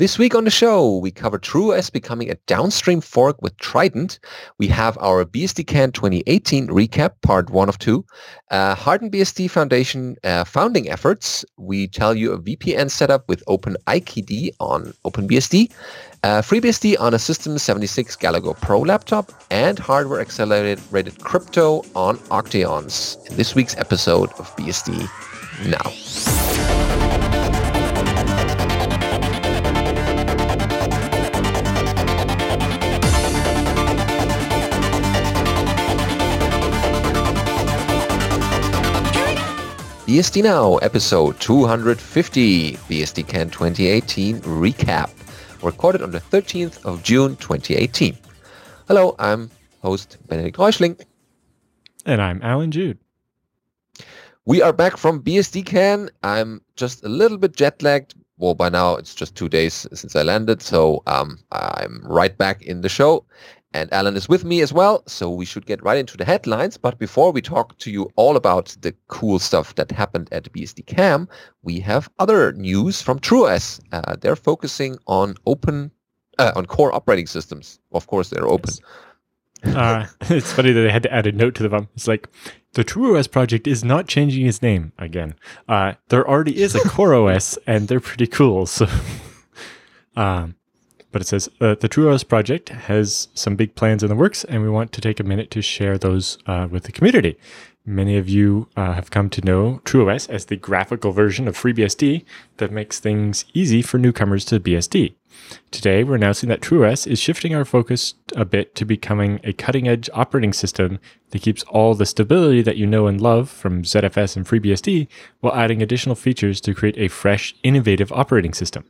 This week on the show, we cover TrueOS becoming a downstream fork with Trident. We have our BSDCan 2018 recap, part one of two. Uh, Hardened BSD Foundation uh, founding efforts. We tell you a VPN setup with OpenIKED on OpenBSD. Uh, FreeBSD on a System 76 Galago Pro laptop and hardware accelerated rated crypto on Octeons in this week's episode of BSD Now. BSD Now, episode 250, BSDCan 2018 recap, recorded on the 13th of June 2018. Hello, I'm host Benedict Reuschling. And I'm Allan Jude. We are back from BSDCan. I'm just a little bit jet lagged. Well, by now it's just two days since I landed, so um, I'm right back in the show. And Alan is with me as well, so we should get right into the headlines. But before we talk to you all about the cool stuff that happened at BSD Can, we have other news from TrueOS. Uh, they're focusing on open, uh, on core operating systems. Of course, they're open. Yes. uh, it's funny that they had to add a note to the bum. It's like the TrueOS project is not changing its name again. Uh, there already is a Core OS, and they're pretty cool. So, um, but it says uh, the TrueOS project has some big plans in the works, and we want to take a minute to share those uh, with the community. Many of you uh, have come to know TrueOS as the graphical version of FreeBSD that makes things easy for newcomers to BSD. Today, we're announcing that TrueOS is shifting our focus a bit to becoming a cutting edge operating system that keeps all the stability that you know and love from ZFS and FreeBSD while adding additional features to create a fresh, innovative operating system.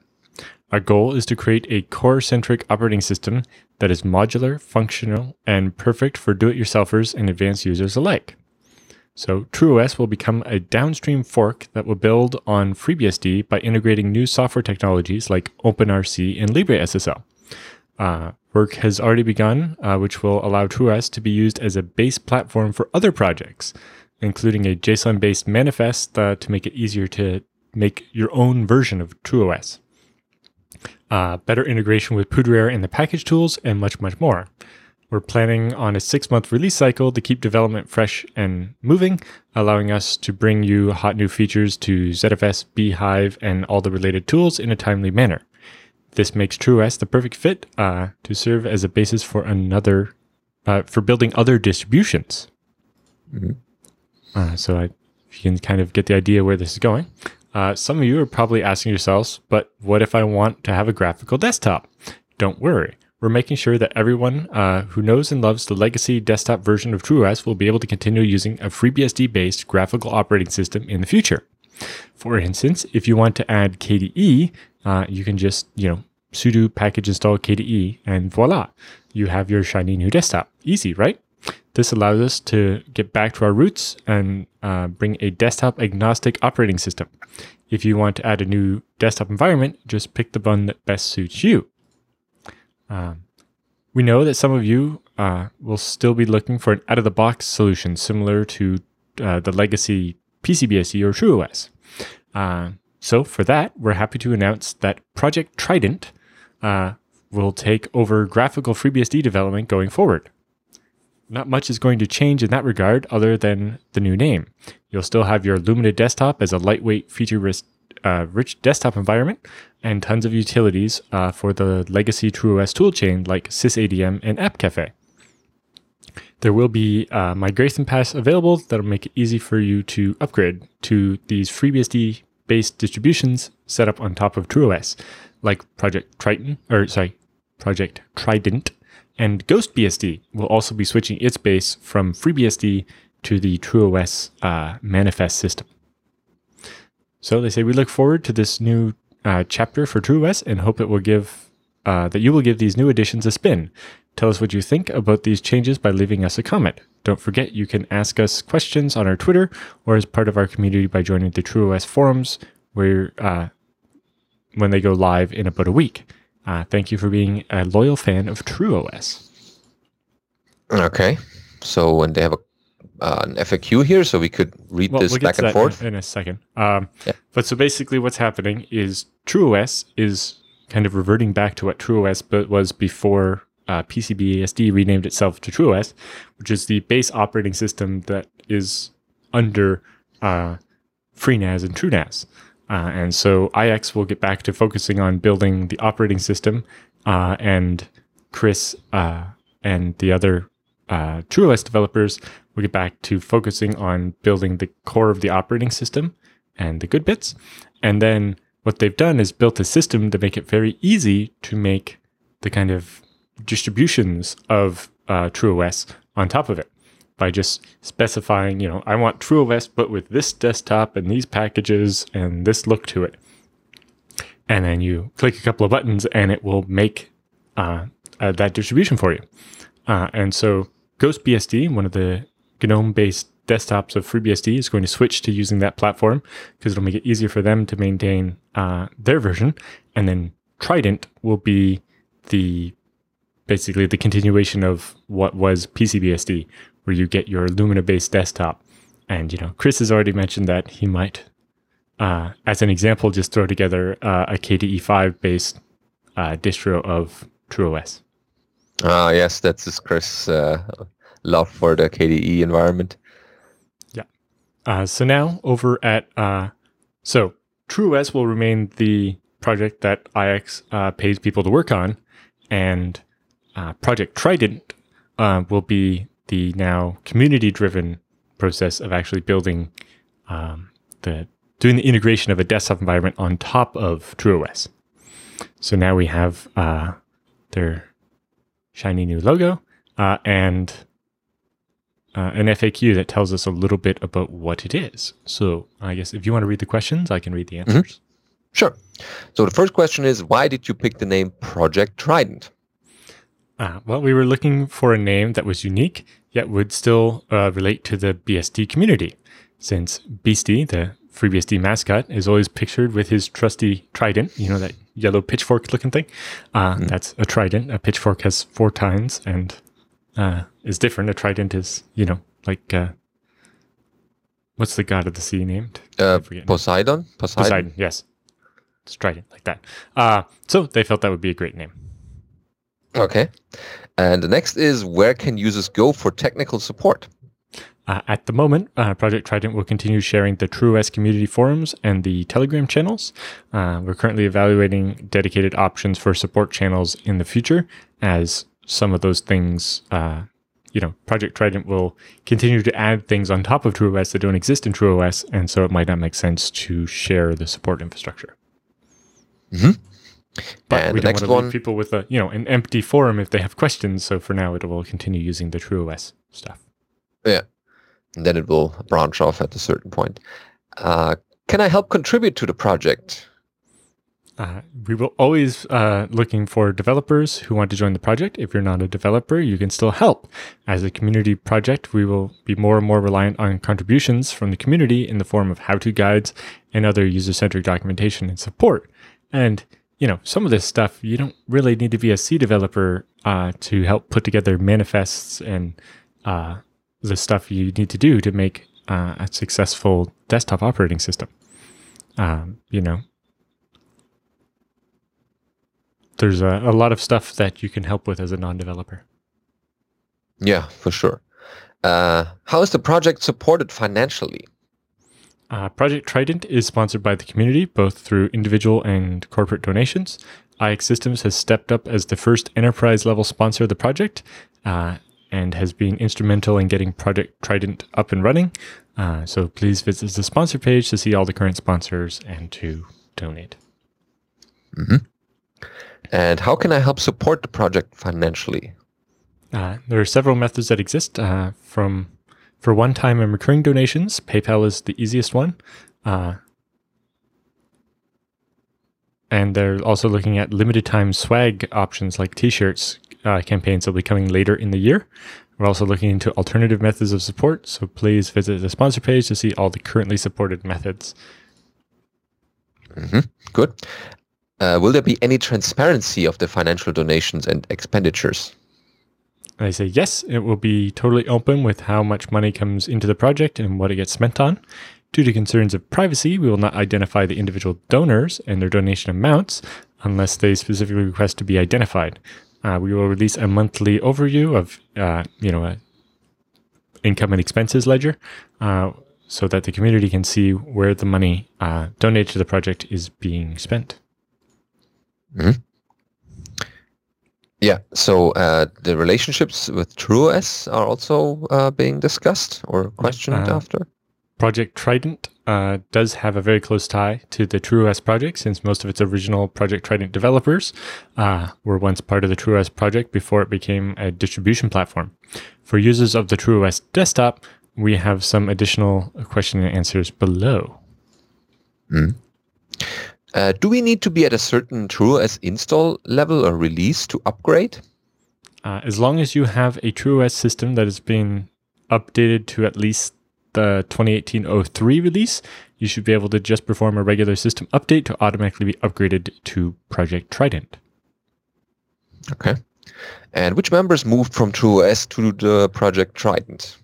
Our goal is to create a core centric operating system that is modular, functional, and perfect for do it yourselfers and advanced users alike. So, TrueOS will become a downstream fork that will build on FreeBSD by integrating new software technologies like OpenRC and LibreSSL. Uh, work has already begun, uh, which will allow TrueOS to be used as a base platform for other projects, including a JSON based manifest uh, to make it easier to make your own version of TrueOS uh, better integration with Poudriere and the package tools, and much, much more. We're planning on a six month release cycle to keep development fresh and moving, allowing us to bring you hot new features to ZFS, bhyve, and all the related tools in a timely manner. This makes TrueOS the perfect fit uh, to serve as a basis for another, uh, for building other distributions. Mm-hmm. Uh, so I, you can kind of get the idea where this is going. Uh, some of you are probably asking yourselves, but what if I want to have a graphical desktop? Don't worry. We're making sure that everyone uh, who knows and loves the legacy desktop version of TrueOS will be able to continue using a FreeBSD based graphical operating system in the future. For instance, if you want to add KDE, uh, you can just, you know, sudo package install KDE and voila, you have your shiny new desktop. Easy, right? This allows us to get back to our roots and uh, bring a desktop agnostic operating system. If you want to add a new desktop environment, just pick the one that best suits you. Um, we know that some of you uh, will still be looking for an out of the box solution similar to uh, the legacy PCBSD or TrueOS. Uh, so, for that, we're happy to announce that Project Trident uh, will take over graphical FreeBSD development going forward not much is going to change in that regard other than the new name. You'll still have your Lumina desktop as a lightweight, feature rich, uh, rich desktop environment and tons of utilities uh, for the legacy TrueOS toolchain like sysadm and AppCafe. There will be a migration paths available that'll make it easy for you to upgrade to these FreeBSD based distributions set up on top of TrueOS, like Project Triton, or sorry, Project Trident and GhostBSD will also be switching its base from FreeBSD to the TrueOS uh, manifest system. So they say we look forward to this new uh, chapter for TrueOS and hope it will give uh, that you will give these new additions a spin. Tell us what you think about these changes by leaving us a comment. Don't forget you can ask us questions on our Twitter or as part of our community by joining the TrueOS forums, where uh, when they go live in about a week. Uh, thank you for being a loyal fan of TrueOS. Okay. So when they have a, uh, an FAQ here, so we could read well, this we'll back and forth in, in, a second. Um, yeah. But so basically, what's happening is TrueOS is kind of reverting back to what TrueOS but was before uh, PCBSD renamed itself to TrueOS, which is the base operating system that is under uh, FreeNAS and TrueNAS. Uh, and so IX will get back to focusing on building the operating system, uh, and Chris uh, and the other uh, TrueOS developers will get back to focusing on building the core of the operating system and the good bits. And then what they've done is built a system to make it very easy to make the kind of distributions of uh, TrueOS on top of it by just specifying, you know, I want TrueOS, but with this desktop and these packages and this look to it. And then you click a couple of buttons and it will make uh, uh, that distribution for you. Uh, and so GhostBSD, one of the GNOME based desktops of FreeBSD, is going to switch to using that platform because it'll make it easier for them to maintain uh, their version. And then Trident will be the basically the continuation of what was PCBSD, where you get your Lumina based desktop. And, you know, Chris has already mentioned that he might, uh, as an example, just throw together uh, a KDE5 based uh, distro of TrueOS. Ah, yes, that's his Chris' uh, love for the KDE environment. Yeah. Uh, so now over at, uh, so TrueOS will remain the project that IX uh, pays people to work on. And uh, Project Trident uh, will be the now community driven process of actually building um, the doing the integration of a desktop environment on top of TrueOS. So now we have uh, their shiny new logo uh, and uh, an FAQ that tells us a little bit about what it is. So I guess if you want to read the questions, I can read the answers. Mm-hmm. Sure. So the first question is, why did you pick the name Project Trident? Uh, well, we were looking for a name that was unique, yet would still uh, relate to the BSD community, since Beastie, the FreeBSD mascot, is always pictured with his trusty trident, you know, that yellow pitchfork looking thing. Uh, mm. That's a trident. A pitchfork has four tines and uh, is different. A trident is, you know, like uh, what's the god of the sea named? Uh, Poseidon? Poseidon. Poseidon, yes. It's trident, like that. Uh, so they felt that would be a great name. Okay. And the next is where can users go for technical support? Uh, at the moment, uh, Project Trident will continue sharing the TrueOS community forums and the Telegram channels. Uh, we're currently evaluating dedicated options for support channels in the future, as some of those things, uh, you know, Project Trident will continue to add things on top of TrueOS that don't exist in TrueOS, and so it might not make sense to share the support infrastructure. Mm-hmm. But and we don't want to one, leave people with a you know an empty forum if they have questions. So for now, it will continue using the TrueOS stuff. Yeah, and then it will branch off at a certain point. Uh, can I help contribute to the project? Uh, we will always uh, looking for developers who want to join the project. If you're not a developer, you can still help. As a community project, we will be more and more reliant on contributions from the community in the form of how-to guides and other user-centric documentation and support. And you know, some of this stuff you don't really need to be a C developer uh, to help put together manifests and uh, the stuff you need to do to make uh, a successful desktop operating system. Um, you know, there's a, a, lot of stuff that you can help with as a non-developer. Yeah, for sure. Uh, how is the project supported financially? Uh, Project Trident is sponsored by the community, both through individual and corporate donations. IX Systems has stepped up as the first enterprise level sponsor of the project uh, and has been instrumental in getting Project Trident up and running. Uh, so please visit the sponsor page to see all the current sponsors and to donate. Mm-hmm. And how can I help support the project financially? Uh, there are several methods that exist uh, from for one time and recurring donations, PayPal is the easiest one. Uh, and they're also looking at limited time swag options like t shirts uh, campaigns will be coming later in the year. We're also looking into alternative methods of support, so please visit the sponsor page to see all the currently supported methods. Mm-hmm. Good. Uh, will there be any transparency of the financial donations and expenditures? I say yes, it will be totally open with how much money comes into the project and what it gets spent on. Due to concerns of privacy, we will not identify the individual donors and their donation amounts, unless they specifically request to be identified. Uh, we will release a monthly overview of, uh, you know, income and expenses ledger, uh, so that the community can see where the money uh, donated to the project is being spent. Mm-hmm. Yeah, so uh, the relationships with TrueOS are also uh, being discussed or questioned Uh, after. Project Trident uh, does have a very close tie to the TrueOS project since most of its original Project Trident developers uh, were once part of the TrueOS project before it became a distribution platform. For users of the TrueOS desktop, we have some additional question and answers below. Uh, do we need to be at a certain TrueOS install level or release to upgrade? Uh, as long as you have a TrueOS system that has been updated to at least the 2018-03 release, you should be able to just perform a regular system update to automatically be upgraded to Project Trident. Okay. And which members moved from TrueOS to the Project Trident?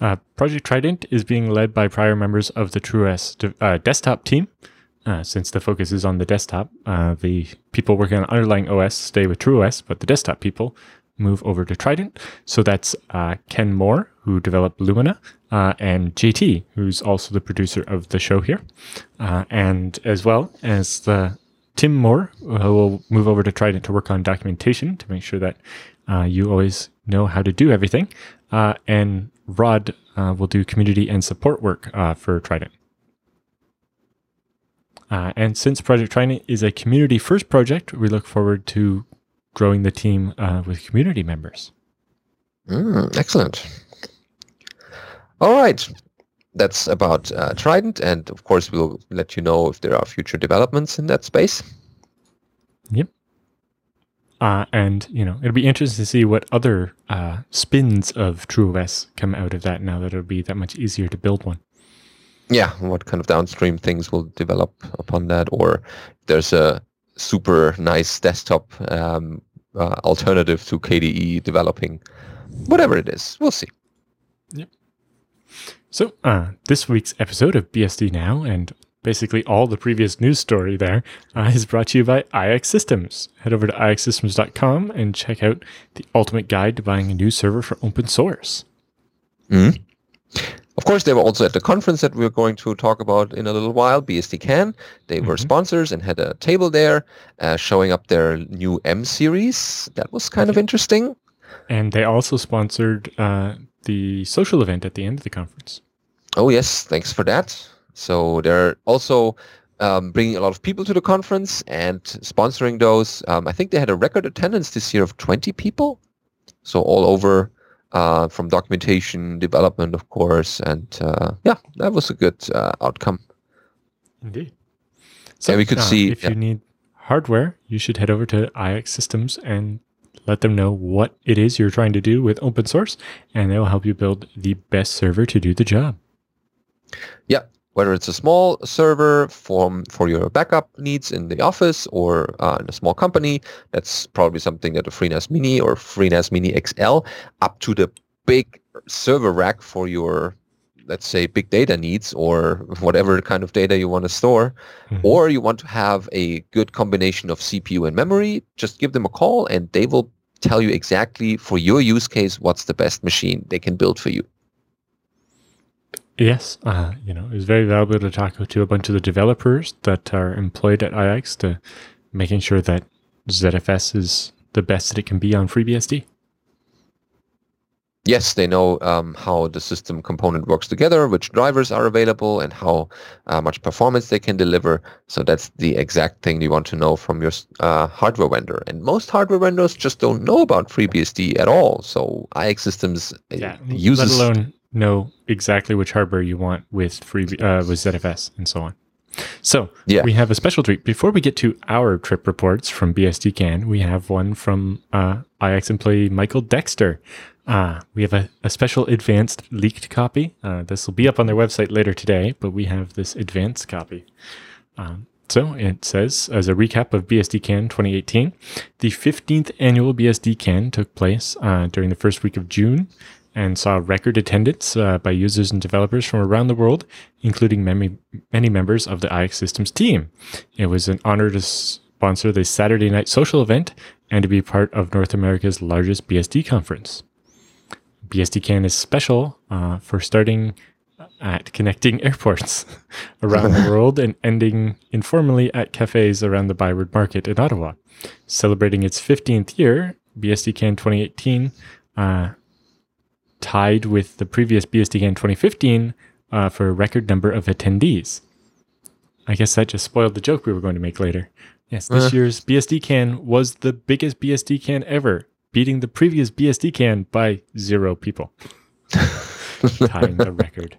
Uh, Project Trident is being led by prior members of the TrueOS de- uh, desktop team. Uh, since the focus is on the desktop, uh, the people working on underlying OS stay with TrueOS, but the desktop people move over to Trident. So that's uh, Ken Moore, who developed Lumina, uh, and JT, who's also the producer of the show here, uh, and as well as the Tim Moore, who will move over to Trident to work on documentation to make sure that uh, you always know how to do everything. Uh, and Rod uh, will do community and support work uh, for Trident. Uh, and since Project Trident is a community first project, we look forward to growing the team uh, with community members. Mm, excellent. All right. That's about uh, Trident. And of course, we'll let you know if there are future developments in that space. Uh, and you know, it'll be interesting to see what other uh, spins of TrueOS come out of that. Now that it'll be that much easier to build one. Yeah, what kind of downstream things will develop upon that, or there's a super nice desktop um, uh, alternative to KDE developing, whatever it is, we'll see. Yep. So, uh, this week's episode of BSD Now and basically all the previous news story there uh, is brought to you by IX Systems. Head over to ixsystems.com and check out the ultimate guide to buying a new server for open source. Mhm. Of course, they were also at the conference that we're going to talk about in a little while, BSD Can. They were Mhm. sponsors and had a table there uh, showing up their new M series. That was kind of interesting. And they also sponsored uh, the social event at the end of the conference. Oh yes, thanks for that. So they're also um, bringing a lot of people to the conference and sponsoring those. Um, I think they had a record attendance this year of 20 people. So all over uh, from documentation, development, of course. And uh, yeah, that was a good uh, outcome. Indeed. Yeah, we could see- If yeah. you need hardware, you should head over to IX Systems and let them know what it is you're trying to do with open source, and they will help you build the best server to do the job. Whether it's a small server from for your backup needs in the office or uh, in a small company, that's probably something that a FreeNAS Mini or FreeNAS Mini XL, up to the big server rack for your, let's say, big data needs or whatever kind of data you want to store, Mhm. or you want to have a good combination of CPU and memory, just give them a call and they will tell you exactly for your use case what's the best machine they can build for you. Yes, uh, you know, it's very valuable to talk to a bunch of the developers that are employed at IX to making sure that ZFS is the best that it can be on FreeBSD. yes, they know um, how the system component works together, which drivers are available, and how uh, much performance they can deliver. So that's the exact thing you want to know from your uh, hardware vendor. And most hardware vendors just don't know about FreeBSD at all. So IX Systems uh, Yeah, uses let alone know exactly which hardware you want with free uh, with ZFS and so on. So Yeah. we have a special treat. Before we get to our trip reports from BSD Can, we have one from uh, IX employee Michael Dexter. Uh, we have a, a special advanced leaked copy. Uh, this will be up on their website later today, but we have this advanced copy. Um, so it says, as a recap of BSD Can 2018, the 15th annual BSD Can took place uh, during the first week of June and saw record attendance uh, by users and developers from around the world, including many, many members of the IX Systems team. It was an honor to sponsor the Saturday night social event and to be part of North America's largest BSD conference. BSDCan is special uh, for starting at connecting airports around the world and ending informally at cafes around the Byward Market in Ottawa. Celebrating its 15th year, BSDCan 2018 uh, tied with the previous BSD BSDCan 2015 uh, for a record number of attendees. I guess that just spoiled the joke we were going to make later. Yes, this Uh. year's BSDCan was the biggest BSDCan ever, beating the previous BSDCan by zero people, tying the record.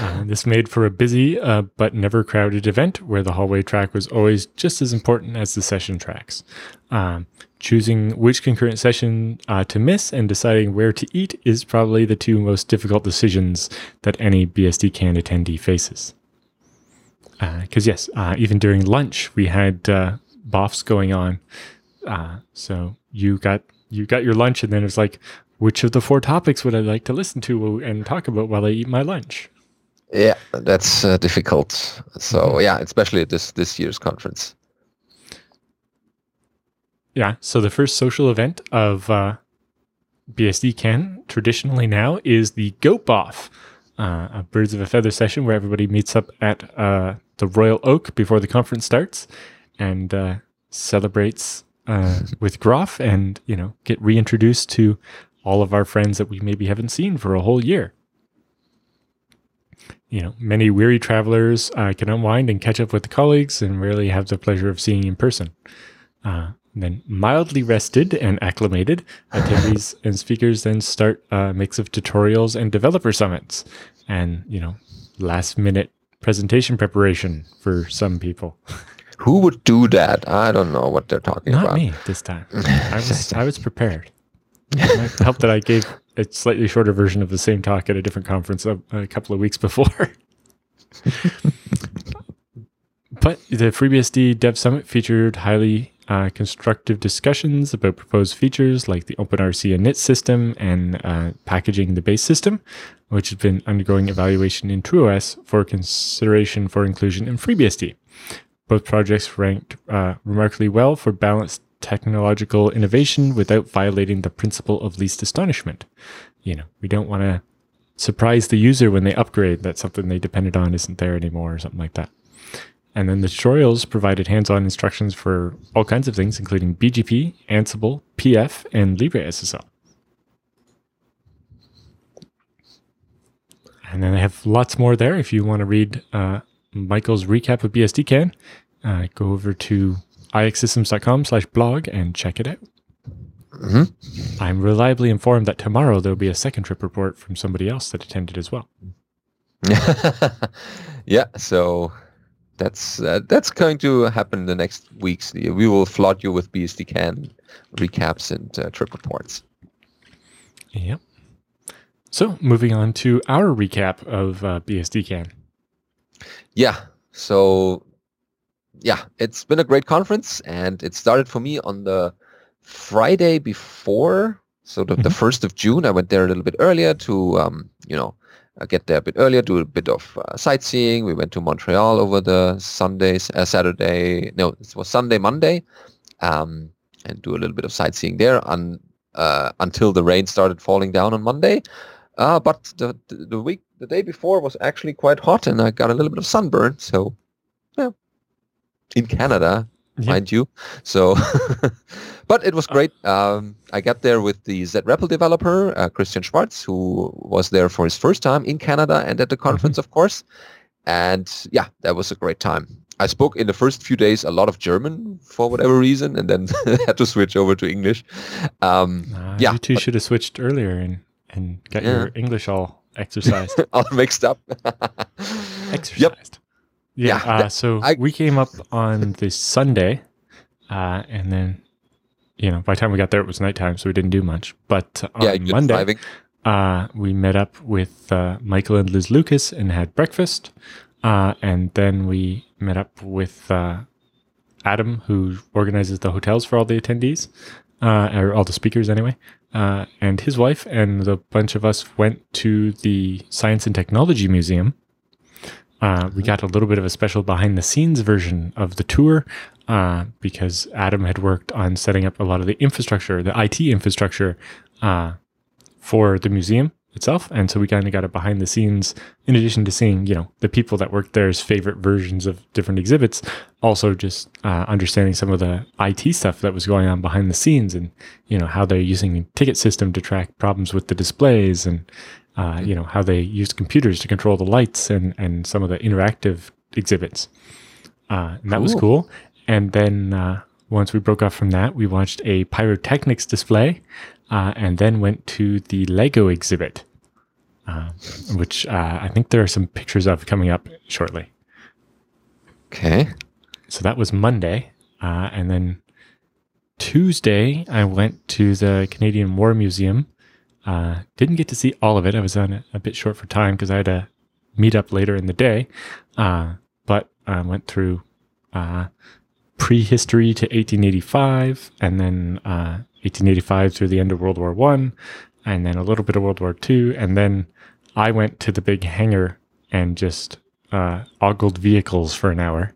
Uh, this made for a busy uh, but never crowded event where the hallway track was always just as important as the session tracks. Um, choosing which concurrent session uh, to miss and deciding where to eat is probably the two most difficult decisions that any BSD Can attendee faces. Because yes, uh, even during lunch we had uh, boffs going on. Uh, so you got you got your lunch, and then it's like, which of the four topics would I like to listen to and talk about while I eat my lunch? Yeah, that's uh, difficult. So yeah, especially at this this year's conference. Yeah. So the first social event of uh, BSD Can traditionally now is the Goat BoF, uh, a Birds of a Feather session where everybody meets up at uh, the Royal Oak before the conference starts and uh, celebrates uh, with Groff and, you know, get reintroduced to all of our friends that we maybe haven't seen for a whole year. You know, many weary travelers uh, can unwind and catch up with colleagues and rarely have the pleasure of seeing in person. Uh, then mildly rested and acclimated, attendees and speakers then start a mix of tutorials and developer summits, and you know, last minute presentation preparation for some people. Who would do that? I don't know what they're talking Not about. Not me this time. I was I was prepared. It might help that I gave a slightly shorter version of the same talk at a different conference a, a couple of weeks before. but the FreeBSD Dev Summit featured highly uh, constructive discussions about proposed features like the OpenRC init system and uh, packaging the base system, which has been undergoing evaluation in TrueOS for consideration for inclusion in FreeBSD. Both projects ranked uh, remarkably well for balanced technological innovation without violating the principle of least astonishment. You know, we don't want to surprise the user when they upgrade that something they depended on isn't there anymore or something like that. And then the tutorials provided hands-on instructions for all kinds of things, including BGP, Ansible, PF, and LibreSSL. And then I have lots more there. If you want to read uh, Michael's recap of BSDCan, uh, go over to ixsystems.com slash blog and check it out. Mhm. I'm reliably informed that tomorrow there'll be a second trip report from somebody else that attended as well. yeah, so that's uh, that's going to happen in the next weeks. We will flood you with BSD Can recaps and uh, trip reports. Yep. So moving on to our recap of uh, BSDCan. Yeah, so yeah, it's been a great conference, and it started for me on the Friday before, so the, the Mhm. first of June. I went there a little bit earlier to, um, you know, get there a bit earlier, do a bit of uh, sightseeing. We went to Montreal over the Sundays, uh, Saturday. No, it was Sunday, Monday, um, and do a little bit of sightseeing there on, uh, until the rain started falling down on Monday. Uh, but the, the week, the day before was actually quite hot, and I got a little bit of sunburn. So, yeah, in Canada, Yep. mind you. So, but it was great. Um, I got there with the ZREPL developer, uh, Christian Schwarz, who was there for his first time in Canada and at the conference, of course. And yeah, that was a great time. I spoke in the first few days a lot of German for whatever reason, and then had to switch over to English. Um, Uh, Yeah, you two but- should have switched earlier and, and got Yeah. your English all exercised. all mixed up. exercised. Yeah. Yeah, uh, so I- we came up on this Sunday, uh, and then, you know, by the time we got there, it was nighttime, so we didn't do much. But on yeah, Monday, uh, we met up with uh, Michael and Liz Lucas and had breakfast. Uh, and then we met up with uh, Adam, who organizes the hotels for all the attendees, uh, or all the speakers anyway, uh, and his wife. And a bunch of us went to the Science and Technology Museum, Uh, we got a little bit of a special behind the scenes version of the tour uh, because Adam had worked on setting up a lot of the infrastructure, the IT infrastructure uh, for the museum itself. And so we kind of got a behind the scenes, in addition to seeing, you know, the people that worked there's favorite versions of different exhibits, also just uh, understanding some of the IT stuff that was going on behind the scenes and, you know, how they're using the ticket system to track problems with the displays and, uh, you know, how they used computers to control the lights and, and some of the interactive exhibits. Uh, and that was Cool. cool. And then uh, once we broke off from that, we watched a pyrotechnics display uh, and then went to the Lego exhibit, uh, which uh, I think there are some pictures of coming up shortly. Okay. So that was Monday. Uh, and then Tuesday, I went to the Canadian War Museum. Uh, didn't get to see all of it. I was on a, a bit short for time because I had a meet up later in the day. Uh, but I went through uh, prehistory to 1885 and then uh, 1885 through the end of World War One, and then a little bit of World War Two. And then I went to the big hangar and just uh, ogled vehicles for an hour.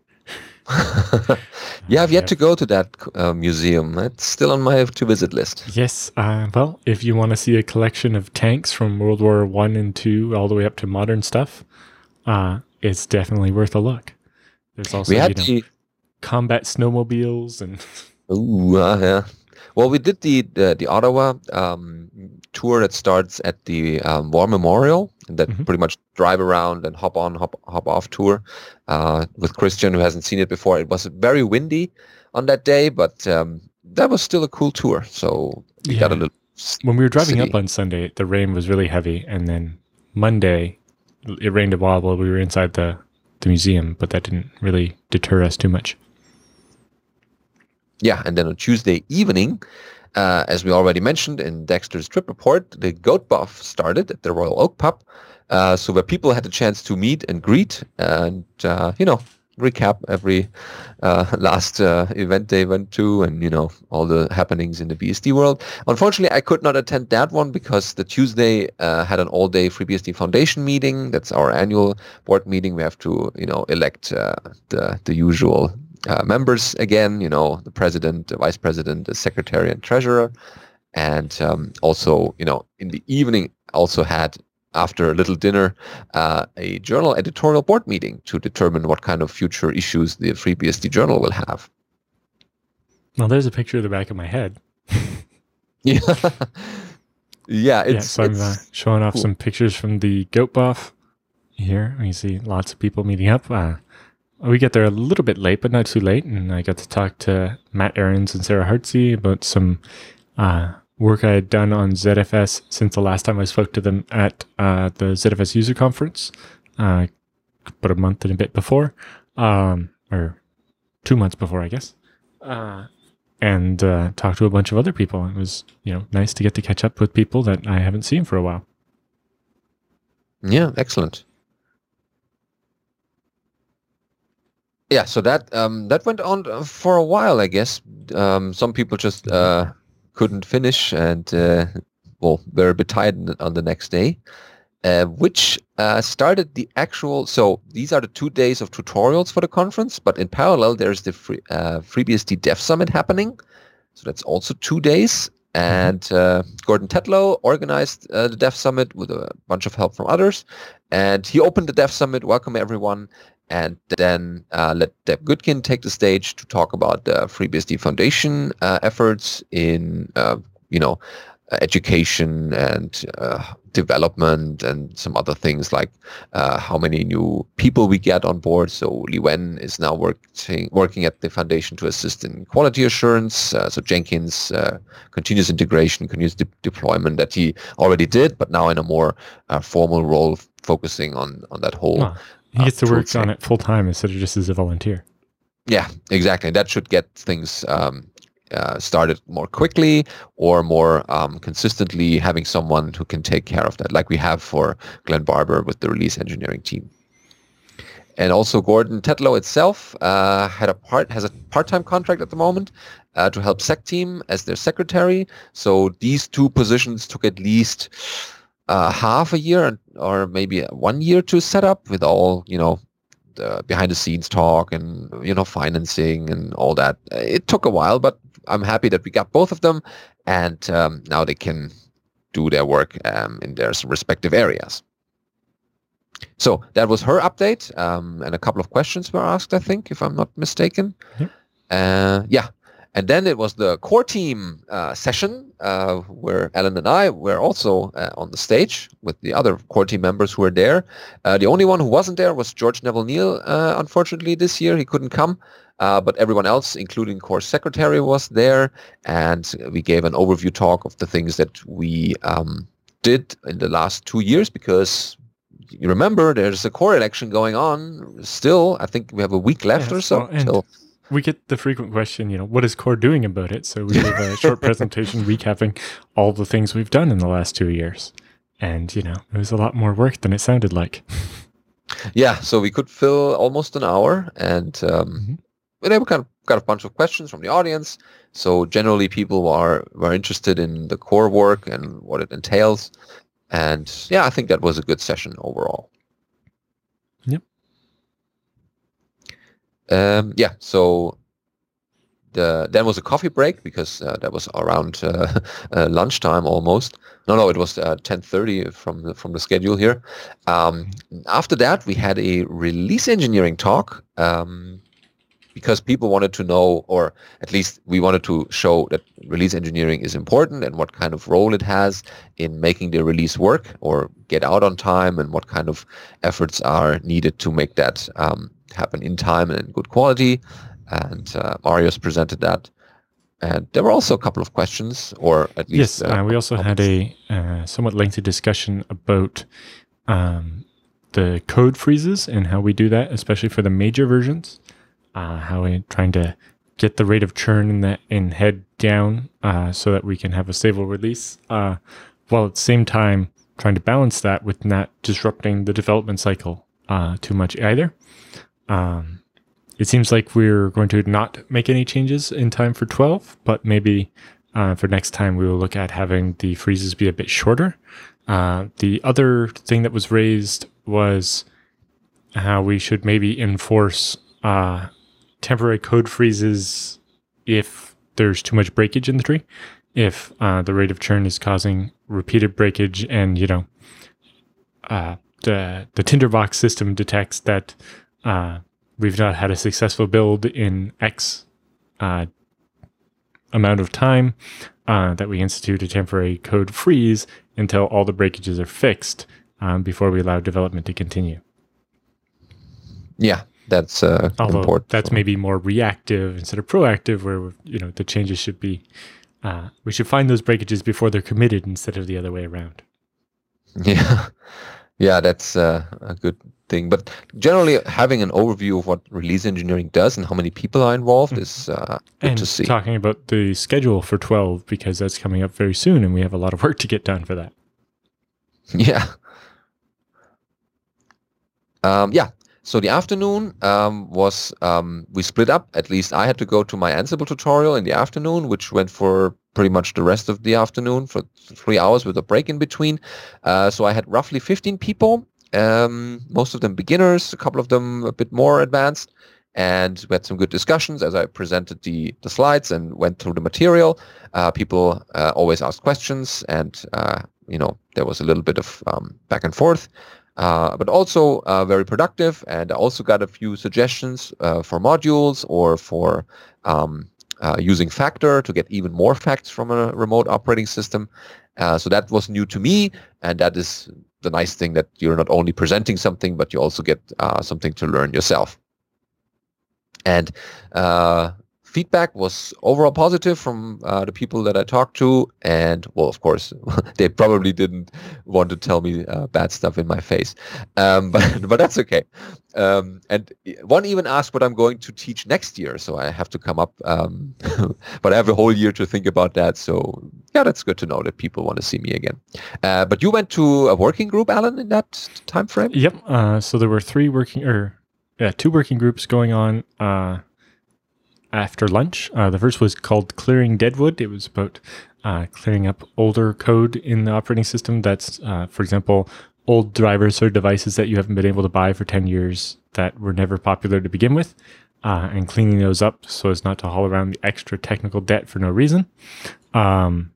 yeah, I've yet Yeah. to go to that uh, museum. It's still on my to visit list. Yes. Uh, well, if you want to see a collection of tanks from World War One and Two, all the way up to modern stuff, uh, it's definitely worth a look. There's also we you had know, the combat snowmobiles and Ooh, uh, yeah. Well, we did the the, the Ottawa um, tour that starts at the um, War Memorial, that Mhm. pretty much drive around and hop on, hop hop off tour uh, with Christian, who hasn't seen it before. It was very windy on that day, but um, that was still a cool tour. So we got a little. when we were driving City. up on Sunday, the rain was really heavy, and then Monday it rained a while while we were inside the the museum, but that didn't really deter us too much. Yeah, and then on Tuesday evening, uh, as we already mentioned in Dexter's trip report, the Goat BoF started at the Royal Oak Pub, uh, so where people had a chance to meet and greet and uh, you know recap every uh, last uh, event they went to and you know all the happenings in the BSD world. Unfortunately, I could not attend that one because the Tuesday uh, had an all-day Free FreeBSD Foundation meeting. That's our annual board meeting. We have to you know elect the the usual uh, members again, you know, the president, the vice president, the secretary and treasurer. And um, also, you know, in the evening, also had after a little dinner, uh, a journal editorial board meeting to determine what kind of future issues the FreeBSD journal will have. Well, there's a picture of the back of my head. Yeah. yeah, it's, yeah, it's, so I'm uh, showing off cool. some pictures from the goat BoF here. You see lots of people meeting up. Uh, we get there a little bit late, but not too late, and I got to talk to Matt Ahrens and Sara Hartse about some uh, work I had done on ZFS since the last time I spoke to them at uh, the ZFS user conference, uh, about a month and a bit before, um, or two months before, I guess. Uh, and uh, talk to a bunch of other people. It was, you know, nice to get to catch up with people that I haven't seen for a while. Yeah, excellent. Yeah, so that um, that went on uh, for a while, I guess. Um, some people just uh, couldn't finish and uh, well, were a bit tired on the- next day, uh, which uh, started the actual. So these are the two days of tutorials for the conference, but in parallel, there's the free, uh, FreeBSD Dev Summit happening. So that's also two days. And uh, Gordon Tetlow organized uh, the Dev Summit with a bunch of help from others. And he opened the Dev Summit, welcome everyone, and then uh, let Deb Goodkin take the stage to talk about the FreeBSD Foundation uh, efforts in, uh, you know, education and uh, development and some other things like uh, how many new people we get on board. So Li Wen is now working working at the foundation to assist in quality assurance. Uh, so Jenkins continuous integration, continuous de- deployment that he already did, but now in a more formal role, focusing on on that whole. He gets to work on it full time instead of just as a volunteer. Yeah, exactly. That should get things um, uh, started more quickly or more um, consistently. Having someone who can take care of that, like we have for Glen Barber with the release engineering team. And also Gordon Tetlow itself uh, had a part has a part-time contract at the moment uh, to help Sec Team as their secretary. So these two positions took at least uh, half a year or maybe one year to set up with all you know the behind the scenes talk and you know financing and all that. It took a while, but I'm happy that we got both of them, and um, now they can do their work um, in their respective areas. So that was her update, um, and a couple of questions were asked, I think, if I'm not mistaken. Yeah. Uh, yeah. And then it was the core team uh, session uh, where Allan and I were also uh, on the stage with the other core team members who were there. Uh, the only one who wasn't there was George Neville Neil, uh, unfortunately, this year. He couldn't come. but everyone else, including core secretary, was there. And we gave an overview talk of the things that we um, did in the last two years because you remember there's a core election going on still. I think we have a week left or so. We get the frequent question, you know, what is core doing about it? So we gave a short presentation recapping all the things we've done in the last two years. And, you know, it was a lot more work than it sounded like. Yeah, so we could fill almost an hour and um, mm-hmm. they kind of got a bunch of questions from the audience. So generally people are were interested in the core work and what it entails. And yeah, I think that was a good session overall. Yep. Um, yeah, so the then was a coffee break because uh, that was around uh, uh, lunchtime almost. No, no, it was uh, ten thirty from the, from the schedule here. Um, after that, we had a release engineering talk. Um, because people wanted to know, or at least we wanted to show that release engineering is important and what kind of role it has in making the release work or get out on time and what kind of efforts are needed to make that um, happen in time and in good quality. And uh, Marius presented that. And there were also a couple of questions, or at least. Yes, uh, uh, we also comments. had a uh, somewhat lengthy discussion about um, the code freezes and how we do that, especially for the major versions uh, how we're trying to get the rate of churn in the in head down uh, so that we can have a stable release, uh, while at the same time trying to balance that with not disrupting the development cycle uh, too much either. Um, it seems like we're going to not make any changes in time for 12, but maybe uh, for next time we will look at having the freezes be a bit shorter. Uh, the other thing that was raised was how we should maybe enforce uh, temporary code freezes if there's too much breakage in the tree, if uh, the rate of churn is causing repeated breakage, and you know, uh, the the Tinderbox system detects that uh, we've not had a successful build in X uh, amount of time, uh, that we institute a temporary code freeze until all the breakages are fixed um, before we allow development to continue. Yeah, that's uh, Although important. That's maybe more reactive instead of proactive, where you know the changes should be. Uh, we should find those breakages before they're committed instead of the other way around. Yeah, yeah, that's uh, a good thing. But generally, having an overview of what release engineering does and how many people are involved mm-hmm. is uh, good and to see. Talking about the schedule for twelve because that's coming up very soon, and we have a lot of work to get done for that. Yeah. Um, yeah, so the afternoon um, was um, we split up. At least I had to go to my Ansible tutorial in the afternoon, which went for pretty much the rest of the afternoon for three hours with a break in between. Uh, so I had roughly 15 people, um, most of them beginners, a couple of them a bit more advanced. And we had some good discussions as I presented the, the slides and went through the material. Uh, people uh, always asked questions and, uh, you know, there was a little bit of um, back and forth. Uh, but also uh, very productive. And I also got a few suggestions uh, for modules or for um, using Facter to get even more facts from a remote operating system. So that was new to me, and that is the nice thing that you're not only presenting something, but you also get uh, something to learn yourself. And uh, feedback was overall positive from uh, the people that I talked to, and well, of course, they probably didn't want to tell me uh, bad stuff in my face, um, but but that's okay. Um, and one even asked what I'm going to teach next year, so I have to come up. Um, but I have a whole year to think about that. So yeah, that's good to know that people want to see me again. Uh, but you went to a working group, Allan, in that time frame. Yep. Uh, so there were three working or yeah, two working groups going on uh, after lunch. Uh, the first was called Clearing Deadwood. It was about uh, clearing up older code in the operating system. That's, uh, for example, old drivers or devices that you haven't been able to buy for 10 years that were never popular to begin with, uh, and cleaning those up so as not to haul around the extra technical debt for no reason. Um,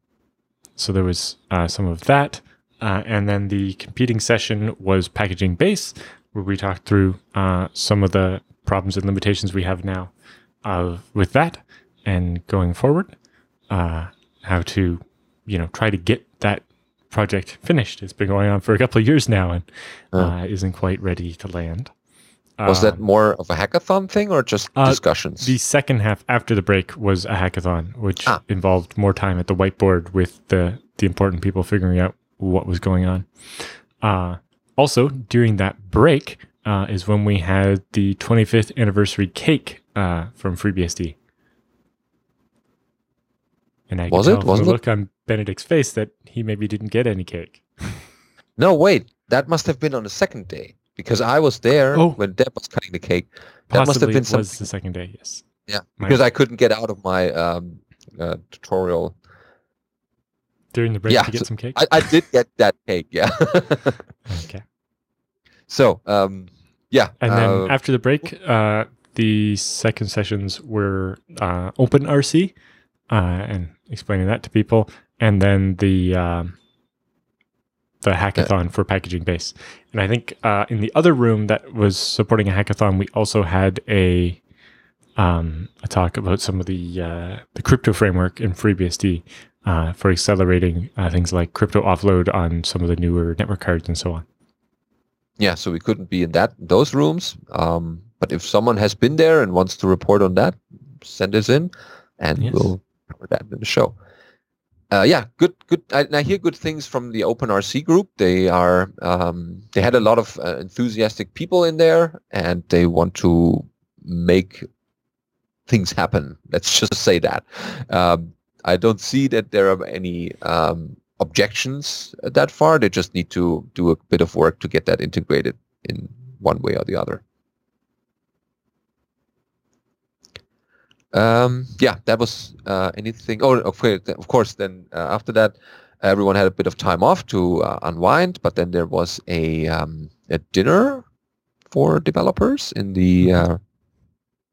so there was uh, some of that. Uh, and then the competing session was packaging base, where we talked through some of the problems and limitations we have now uh, with that and going forward, uh, how to, you know, try to get that project finished. It's been going on for a couple of years now and uh, isn't quite ready to land. Was that more of a hackathon thing or just uh, discussions? The second half after the break was a hackathon, which Ah. involved more time at the whiteboard with the the important people figuring out what was going on. Uh, also, during that break uh, is when we had the 25th anniversary cake uh, from FreeBSD. And I Was it? Wasn't the it? look on Benedict's face that he maybe didn't get any cake. no, wait. That must have been on the second day because I was there Oh. when Deb was cutting the cake. That must have been was the second day. Yes. Yeah, My- because I couldn't get out of my um, uh, tutorial. During the break Yeah, to get so some cake. I, I did get that cake, yeah. okay. so, um, yeah. And then uh, after the break, uh, the second sessions were uh, OpenRC uh, and explaining that to people, and then the um, the hackathon for packaging base. And I think uh, in the other room that was supporting a hackathon, we also had a um, a talk about some of the uh, the crypto framework in FreeBSD uh, for accelerating uh, things like crypto offload on some of the newer network cards and so on. yeah, so we couldn't be in that those rooms. Um, but if someone has been there and wants to report on that, send us in, and Yes. we'll cover that in the show. Uh, yeah, good, good. I, I hear good things from the OpenRC group. They are um, they had a lot of uh, enthusiastic people in there, and they want to make things happen. Let's just say that. Um, I don't see that there are any um, objections that far. They just need to do a bit of work to get that integrated in one way or the other. Um, yeah, that was uh, anything. Oh, okay, of course. Then uh, after that, everyone had a bit of time off to uh, unwind. But then there was a um, a dinner for developers in the uh,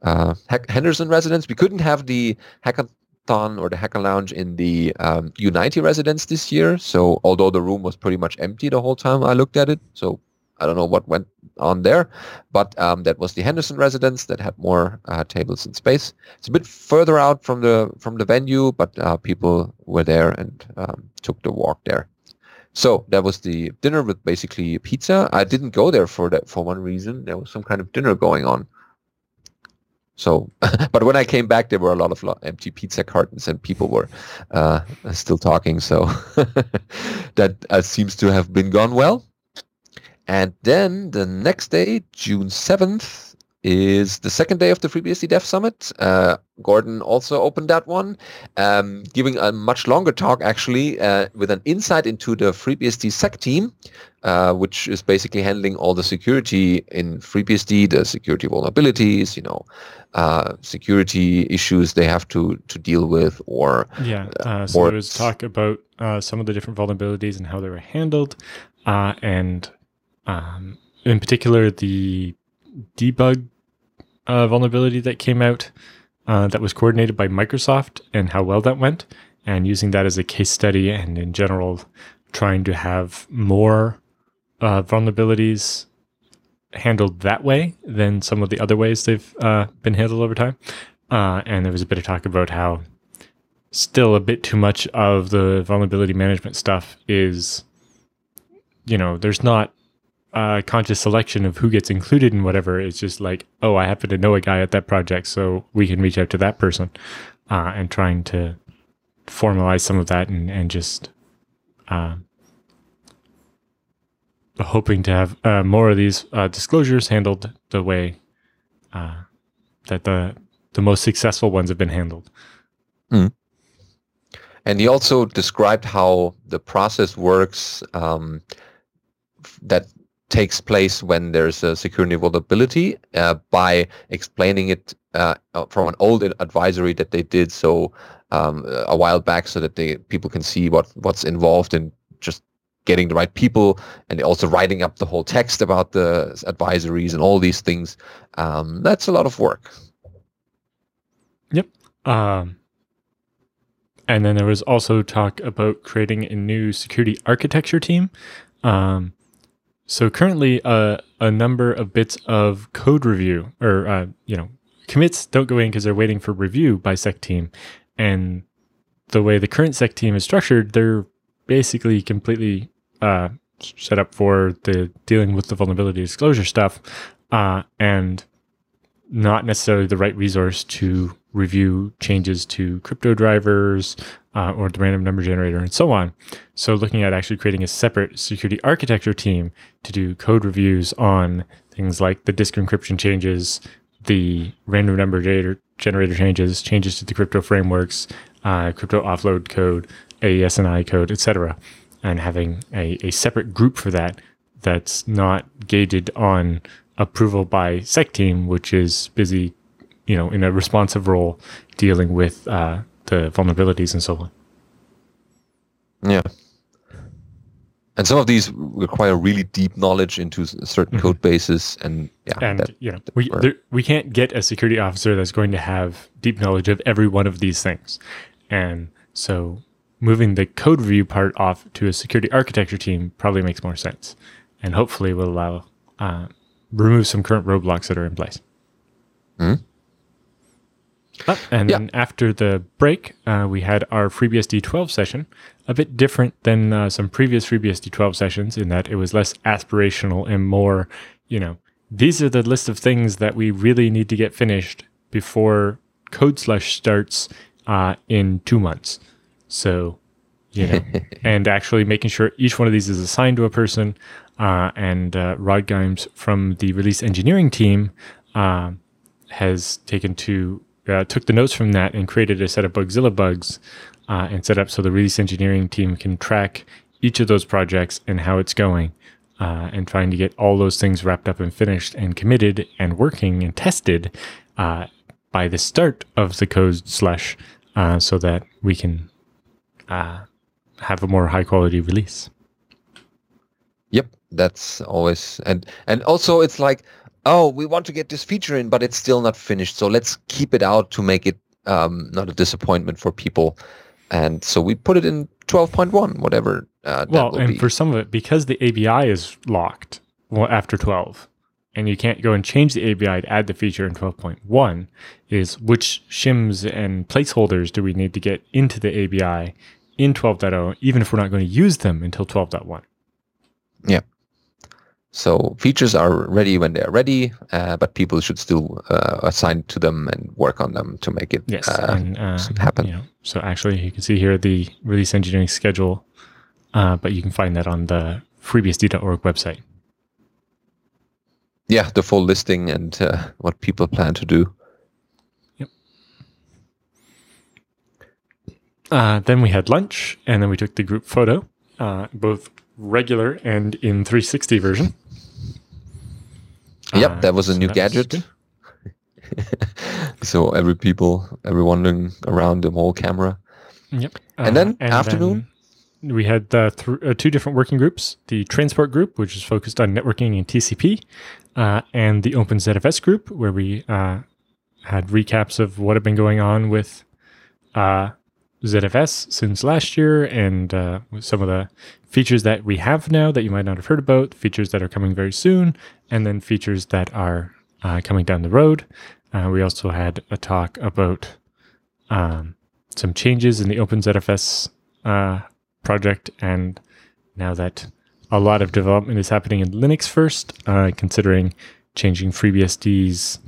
uh, Henderson residence. We couldn't have the hackathon or the hacker lounge in the um, Unity residence this year. So although the room was pretty much empty the whole time I looked at it, so I don't know what went on there, but um, that was the Henderson residence that had more uh, tables and space. It's a bit further out from the from the venue, but uh, people were there and um, took the walk there. So that was the dinner with basically pizza. I didn't go there for that for one reason. There was some kind of dinner going on. So, but when I came back, there were a lot of lo- empty pizza cartons and people were uh, still talking. So that uh, seems to have been gone well. And then the next day, June 7th, is the second day of the FreeBSD Dev Summit. Uh, Gordon also opened that one, um, giving a much longer talk actually uh, with an insight into the FreeBSD Sec team, uh, which is basically handling all the security in FreeBSD, the security vulnerabilities, you know, uh, security issues they have to to deal with, or Yeah. Uh, so there was talk about uh, some of the different vulnerabilities and how they were handled, uh, and um, in particular the debug uh, vulnerability that came out uh, that was coordinated by Microsoft and how well that went, and using that as a case study and in general trying to have more uh, vulnerabilities handled that way than some of the other ways they've uh, been handled over time. Uh, and there was a bit of talk about how still a bit too much of the vulnerability management stuff is, you know, there's not a conscious selection of who gets included in whatever. It's just like, oh, I happen to know a guy at that project, so we can reach out to that person, uh, and trying to formalize some of that and and just. Uh, hoping to have uh, more of these uh, disclosures handled the way uh, that the the most successful ones have been handled. And he also described how the process works um, that takes place when there's a security vulnerability uh, by explaining it uh, uh, from an old advisory that they did so um, a while back so that they people can see what what's involved in just getting the right people and also writing up the whole text about the advisories and all these things. Um, that's a lot of work. Yep. Um, and then there was also talk about creating a new security architecture team. Um, so currently, uh, a number of bits of code review or uh, you know commits don't go in because they're waiting for review by sec team, and the way the current sec team is structured, they're basically completely uh, set up for the dealing with the vulnerability disclosure stuff, uh, and not necessarily the right resource to review changes to crypto drivers uh, or the random number generator and so on. So, looking at actually creating a separate security architecture team to do code reviews on things like the disk encryption changes, the random number generator, changes, changes to the crypto frameworks, uh, crypto offload code, AES-NI code, etc., and having a, a separate group for that that's not gated on approval by sec team, which is busy, you know, in a responsive role dealing with uh, the vulnerabilities and so on. Yeah. And some of these require really deep knowledge into certain mm-hmm. code bases, and yeah, and that, you know, we there, we can't get a security officer that's going to have deep knowledge of every one of these things, and so moving the code review part off to a security architecture team probably makes more sense, and hopefully will allow uh, remove some current roadblocks that are in place. Mm-hmm. Uh, and yeah. then after the break, uh, we had our FreeBSD 12 session, a bit different than uh, some previous FreeBSD 12 sessions in that it was less aspirational and more, you know, these are the list of things that we really need to get finished before Code Slush starts uh, in two months. So, you know, and actually making sure each one of these is assigned to a person. Uh, and uh, Rod Grimes from the release engineering team uh, has taken to uh, took the notes from that and created a set of Bugzilla bugs uh, and set up so the release engineering team can track each of those projects and how it's going uh, and trying to get all those things wrapped up and finished and committed and working and tested uh, by the start of the code slush uh, so that we can uh, have a more high quality release. Yep, that's always and and also it's like oh, we want to get this feature in, but it's still not finished. So let's keep it out to make it um, not a disappointment for people. And so we put it in 12.1, whatever. Uh, well, and be. for some of it, because the ABI is locked well, after 12, and you can't go and change the ABI to add the feature in 12.1, is which shims and placeholders do we need to get into the ABI in 12.0, even if we're not going to use them until 12.1? Yeah. So features are ready when they're ready, uh, but people should still uh, assign to them and work on them to make it yes, uh, and, uh, happen. You know, so actually, you can see here the release engineering schedule, uh, but you can find that on the freebsd.org website. Yeah, the full listing and uh, what people plan to do. Yep. then we had lunch, and then we took the group photo, both regular and in 360 version. Yep, uh, that was a so new gadget. so every people, everyone around the whole camera. Yep. And then uh, and afternoon. Then we had uh, th- uh, two different working groups: the transport group, which is focused on networking and TCP, uh, and the OpenZFS group, where we uh, had recaps of what had been going on with ZFS since last year and uh, some of the features that we have now that you might not have heard about, features that are coming very soon, and then features that are uh, coming down the road. Uh, we also had a talk about um, some changes in the OpenZFS uh, project, and now that a lot of development is happening in Linux first, uh, considering changing FreeBSD's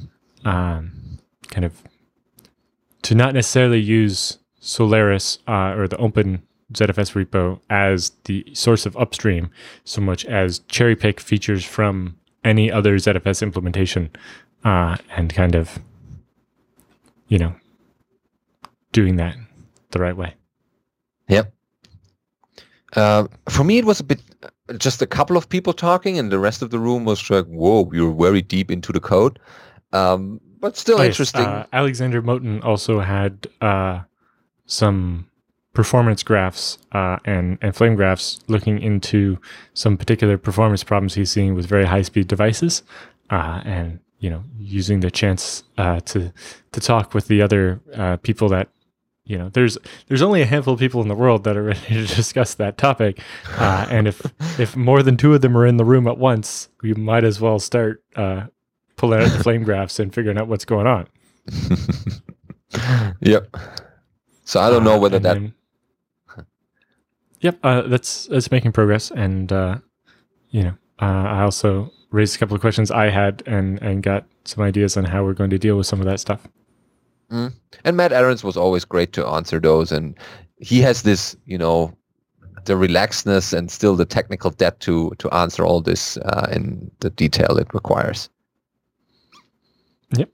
um, kind of to not necessarily use Solaris uh, or the Open ZFS repo as the source of upstream so much as cherry pick features from any other ZFS implementation uh, and kind of, you know, doing that the right way. Yep. Uh, for me, it was a bit just a couple of people talking, and the rest of the room was like, "Whoa, you're very deep into the code," um, but still oh, interesting. Yes. Uh, Alexander Motin also had uh, some performance graphs uh, and and flame graphs, looking into some particular performance problems he's seeing with very high speed devices, uh, and you know using the chance uh, to to talk with the other uh, people that you know there's there's only a handful of people in the world that are ready to discuss that topic uh, and if if more than two of them are in the room at once we might as well start uh, pulling out the flame graphs and figuring out what's going on. Yep so i don't know whether that then- yep uh, that's that's making progress and uh, you know uh, i also raised a couple of questions i had and and got some ideas on how we're going to deal with some of that stuff and Matt Ahrens was always great to answer those, and he has this, you know, the relaxedness and still the technical depth to to answer all this uh, in the detail it requires. Yep.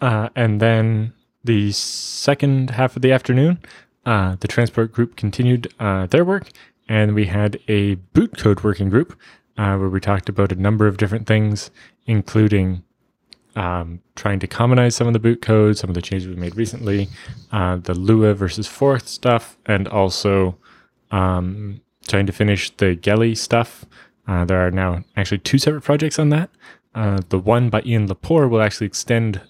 Uh, and then the second half of the afternoon, uh, the transport group continued uh, their work, and we had a boot code working group uh, where we talked about a number of different things, including um, trying to commonize some of the boot codes, some of the changes we made recently, uh, the Lua versus Forth stuff, and also um, trying to finish the Geli stuff. Uh, there are now actually two separate projects on that. Uh, the one by Ian Lepore will actually extend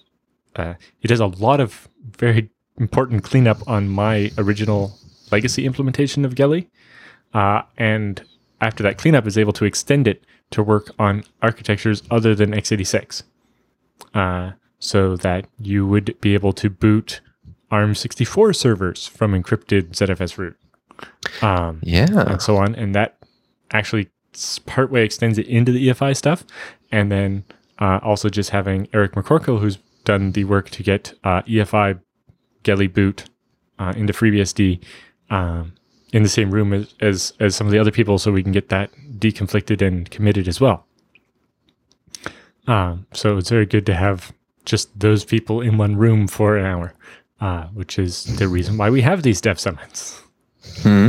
uh, it does a lot of very important cleanup on my original legacy implementation of Geli, Uh, and after that cleanup is able to extend it to work on architectures other than x86. Uh, so that you would be able to boot ARM64 servers from encrypted ZFS root. Um, Yeah, and so on. And that actually partway extends it into the EFI stuff. And then uh, also just having Eric McCorkle, who's done the work to get uh, EFI Geli boot uh, into FreeBSD um, in the same room as, as, as some of the other people so we can get that deconflicted and committed as well. Um, so it's very good to have just those people in one room for an hour, uh, which is the reason why we have these dev summits Hmm.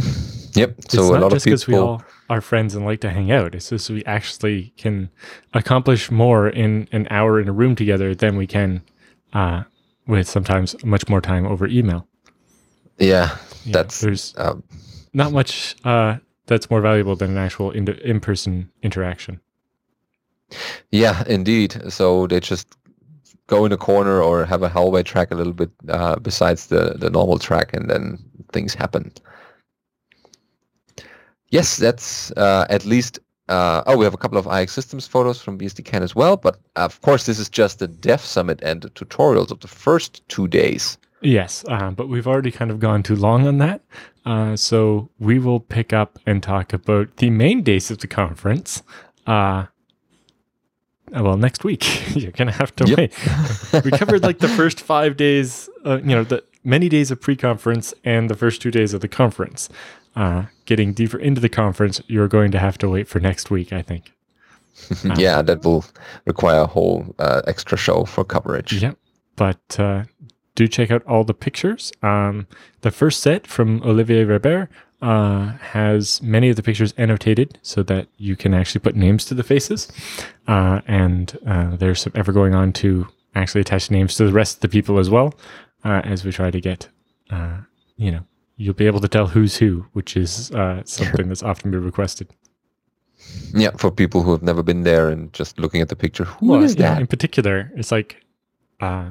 Yep. So it's a not lot of just because we people. all are friends and like to hang out. It's just we actually can accomplish more in an hour in a room together than we can uh, with sometimes much more time over email. yeah, You know, That's- there's um, not much uh, that's more valuable than an actual in- in-person interaction. yeah, indeed. So they just go in a corner or have a hallway track a little bit uh, besides the the normal track, and then things happen. Yes, that's uh, at least. Uh, oh, we have a couple of iXsystems photos from BSDCan as well, but of course this is just the Dev Summit and the tutorials of the first two days. Yes, uh, but we've already kind of gone too long on that. Uh, so we will pick up and talk about the main days of the conference. Uh, uh, well, next week. You're going to have to Yep. wait. we covered like the first five days, uh, you know, the many days of pre conference and the first two days of the conference. Uh, getting deeper into the conference, you're going to have to wait for next week, I think. Uh, yeah, that will require a whole uh, extra show for coverage. Yep. But uh, do check out all the pictures. Um, the first set from Olivier Robert uh, has many of the pictures annotated so that you can actually put names to the faces. Uh, and uh, there's some ever going on to actually attach names to the rest of the people as well uh, as we try to get, uh, you know, you'll be able to tell who's who, which is uh, something that's often been requested. Yeah, for people who have never been there and just looking at the picture, who is Well, yeah, that? in particular, it's like uh,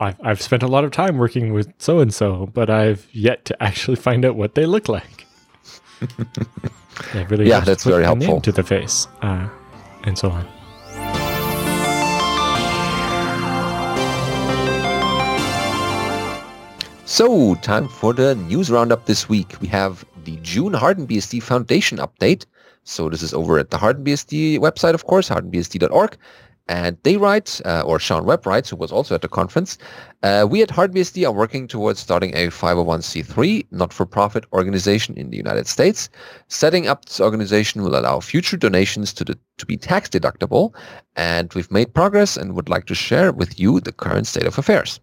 I've I've spent a lot of time working with so and so, but I've yet to actually find out what they look like. Really Yeah, that's very helpful. to the face, uh, and so on. So, time for the news roundup this week. We have the June HardenBSD Foundation update. So this is over at the HardenBSD website, of course, hardenbsd.org. And they write, uh, or Shawn Webb writes, who was also at the conference, uh, we at HardenBSD are working towards starting a 501c3 not-for-profit organization in the United States. Setting up this organization will allow future donations to, the, to be tax deductible. And we've made progress and would like to share with you the current state of affairs.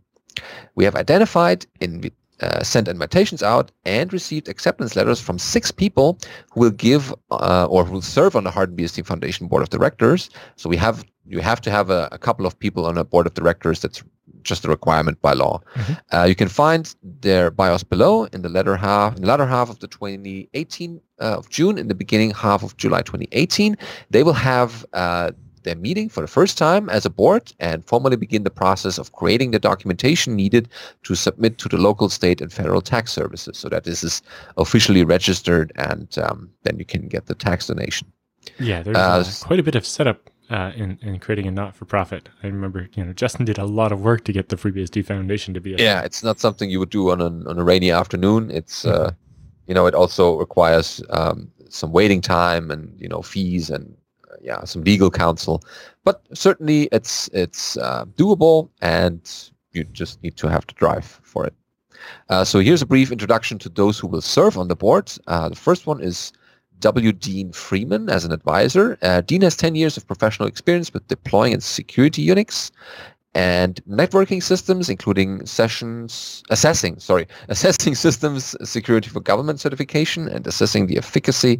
We have identified, in, uh, sent invitations out, and received acceptance letters from six people who will give uh, or who will serve on the HardenBSD Foundation Board of Directors. So we have you have to have a, a couple of people on a board of directors that's just a requirement by law. Uh, you can find their BIOS below in the latter half, in the latter half of the 2018 uh, of June, in the beginning half of July 2018. They will have uh, their meeting for the first time as a board and formally begin the process of creating the documentation needed to submit to the local, state, and federal tax services so that this is officially registered and um, then you can get the tax donation. Yeah, there's Uh, quite a bit of setup uh, in, in creating a not-for-profit. I remember, you know, Justin did a lot of work to get the FreeBSD Foundation to be a Yeah, it's not something you would do on, an, on a rainy afternoon. It's, uh, you know, it also requires um, some waiting time and, you know, fees and, yeah, some legal counsel. But certainly it's, it's uh, doable and you just need to have the drive for it. Uh, so here's a brief introduction to those who will serve on the board. Uh, the first one is W. Dean Freeman as an advisor. Uh, Dean has 10 years of professional experience with deploying and security Unix and networking systems, including sessions, assessing, sorry, assessing systems security for government certification and assessing the efficacy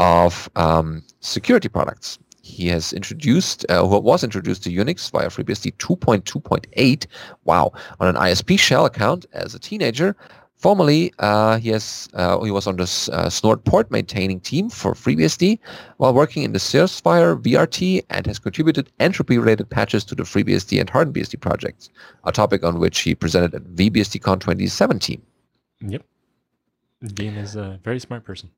of um, security products. He has introduced, uh, what was introduced to Unix via FreeBSD 2.2.8, wow, on an ISP shell account as a teenager. Formerly, uh, he has uh, he was on the uh, Snort port maintaining team for FreeBSD while working in the Sourcefire VRT and has contributed entropy-related patches to the FreeBSD and HardenBSD projects, a topic on which he presented at VBSDCon 2017. Yep. Dean is a very smart person.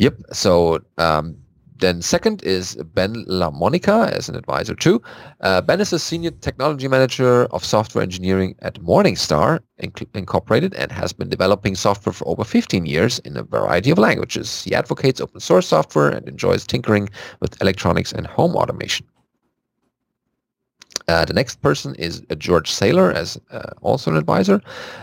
Yep. So um, then second is Ben LaMonica as an advisor too. Uh, ben is a senior technology manager of software engineering at Morningstar Inc- Incorporated and has been developing software for over 15 years in a variety of languages. He advocates open source software and enjoys tinkering with electronics and home automation. Uh, the next person is uh, George Saylor, as uh, also an advisor.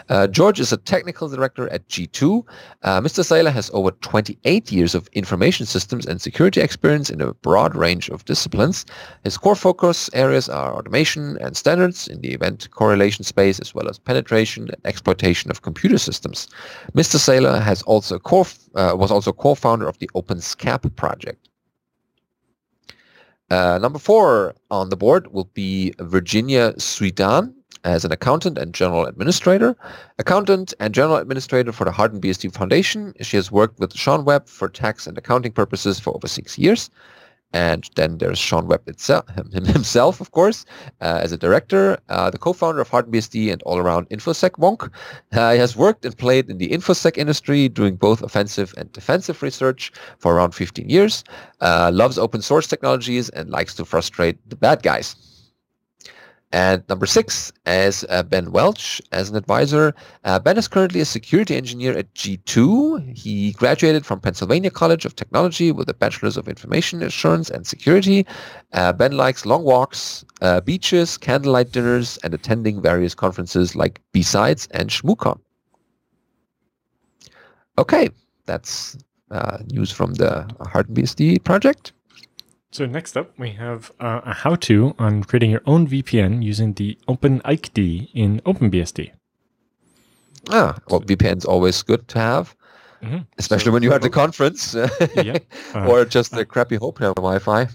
Uh, George is a technical director at G2. Uh, Mr. Saylor has over 28 years of information systems and security experience in a broad range of disciplines. His core focus areas are automation and standards in the event correlation space, as well as penetration and exploitation of computer systems. Mr. Saylor has also uh, was also co-founder of the OpenSCAP project. Uh, number four on the board will be Virginia Swedan as an accountant and general administrator. Accountant and general administrator for the HardenBSD Foundation. She has worked with Shawn Webb for tax and accounting purposes for over six years. And then there's Shawn Webb itself, himself, of course, uh, as a director, uh, the co-founder of HardenBSD and all-around InfoSec wonk. Uh, he has worked and played in the InfoSec industry, doing both offensive and defensive research for around 15 years. Uh, loves open source technologies and likes to frustrate the bad guys. And number six is uh, Ben Welch as an advisor. Uh, ben is currently a security engineer at G2. He graduated from Pennsylvania College of Technology with a Bachelor's of Information Assurance and Security. Uh, ben likes long walks, uh, beaches, candlelight dinners, and attending various conferences like B-Sides and ShmooCon. Okay, that's uh, news from the HardenBSD project. So next up, we have uh, a how-to on creating your own VPN using the OpenIKED in OpenBSD. Ah, well, VPN's always good to have, Mhm. especially So- when you're at the conference Yeah. Uh, or just a crappy hotel Wi-Fi.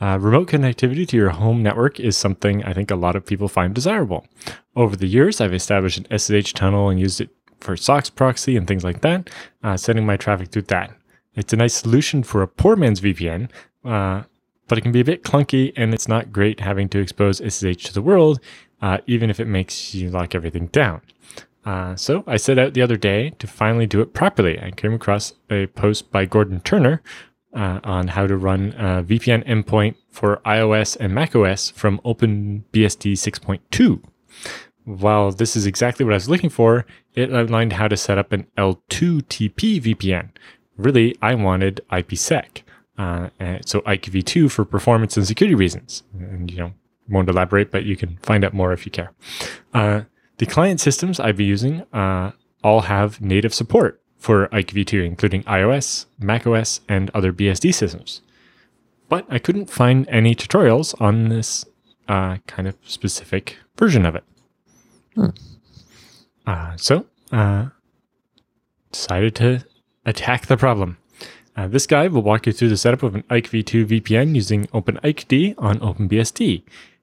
Uh, remote connectivity to your home network is something I think a lot of people find desirable. Over the years, I've established an SSH tunnel and used it for SOCKS proxy and things like that, uh, sending my traffic through that. It's a nice solution for a poor man's VPN, uh, but it can be a bit clunky and it's not great having to expose SSH to the world, uh, even if it makes you lock everything down. Uh, so I set out the other day to finally do it properly. I came across a post by Gordon Turner uh, on how to run a VPN endpoint for iOS and macOS from OpenBSD 6.2. While this is exactly what I was looking for, it outlined how to set up an L2TP VPN. Really, I wanted IPsec. Uh, and so IKEv2 for performance and security reasons. And, you know, won't elaborate, but you can find out more if you care. Uh, the client systems I've been using uh, all have native support for IKEv2, including iOS, macOS, and other BSD systems. But I couldn't find any tutorials on this uh, kind of specific version of it. Uh, so, uh, decided to attack the problem. Uh, this guide will walk you through the setup of an IKEv2 VPN using OpenIKED on OpenBSD.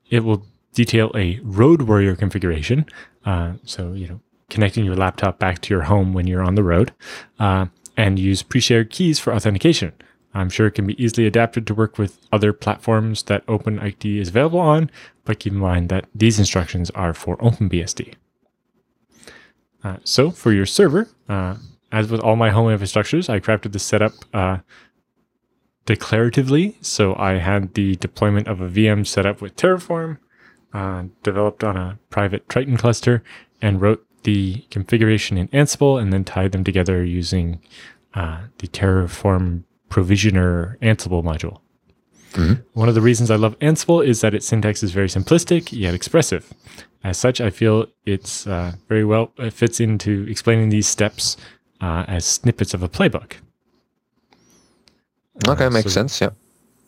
It will detail a road warrior configuration. Uh, so, you know, connecting your laptop back to your home when you're on the road, uh, and use pre shared keys for authentication. I'm sure it can be easily adapted to work with other platforms that OpenIKED is available on, but keep in mind that these instructions are for OpenBSD. Uh, so for your server, uh, as with all my home infrastructures, I crafted the setup uh, declaratively. So I had the deployment of a VM set up with Terraform, uh, developed on a private Triton cluster, and wrote the configuration in Ansible and then tied them together using uh, the Terraform provisioner Ansible module. Mhm. One of the reasons I love Ansible is that its syntax is very simplistic yet expressive. As such, I feel it's uh, very well it fits into explaining these steps uh, as snippets of a playbook. Okay, Uh, makes so sense. Yeah.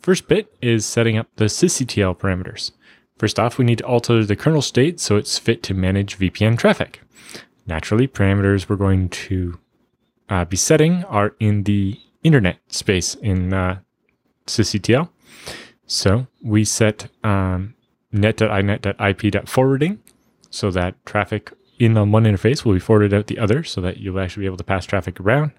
First bit is setting up the sysctl parameters. First off, we need to alter the kernel state so it's fit to manage VPN traffic. Naturally, parameters we're going to uh, be setting are in the internet space in uh, sysctl. So we set um, net.inet.ip.forwarding so that traffic in on one interface will be forwarded out the other so that you'll actually be able to pass traffic around.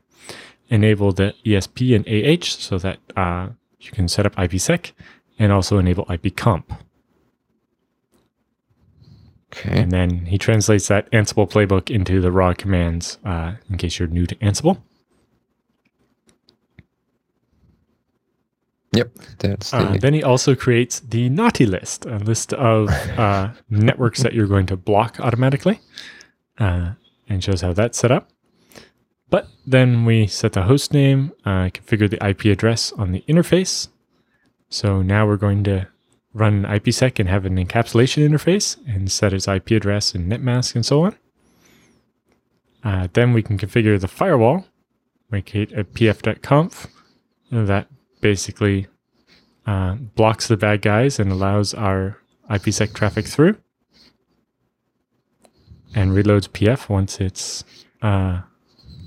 Enable the ESP and AH so that uh, you can set up IPsec and also enable IPComp. Okay. And then he translates that Ansible playbook into the raw commands uh, in case you're new to Ansible. Yep. That's the. Uh, then he also creates the naughty list, a list of uh, networks that you're going to block automatically, uh, and shows how that's set up. But then we set the host name, uh, configure the IP address on the interface. So now we're going to run IPsec and have an encapsulation interface and set its IP address and netmask and so on. Uh, then we can configure the firewall, make it a pf.conf that basically uh, blocks the bad guys and allows our IPsec traffic through, and reloads PF once it's uh,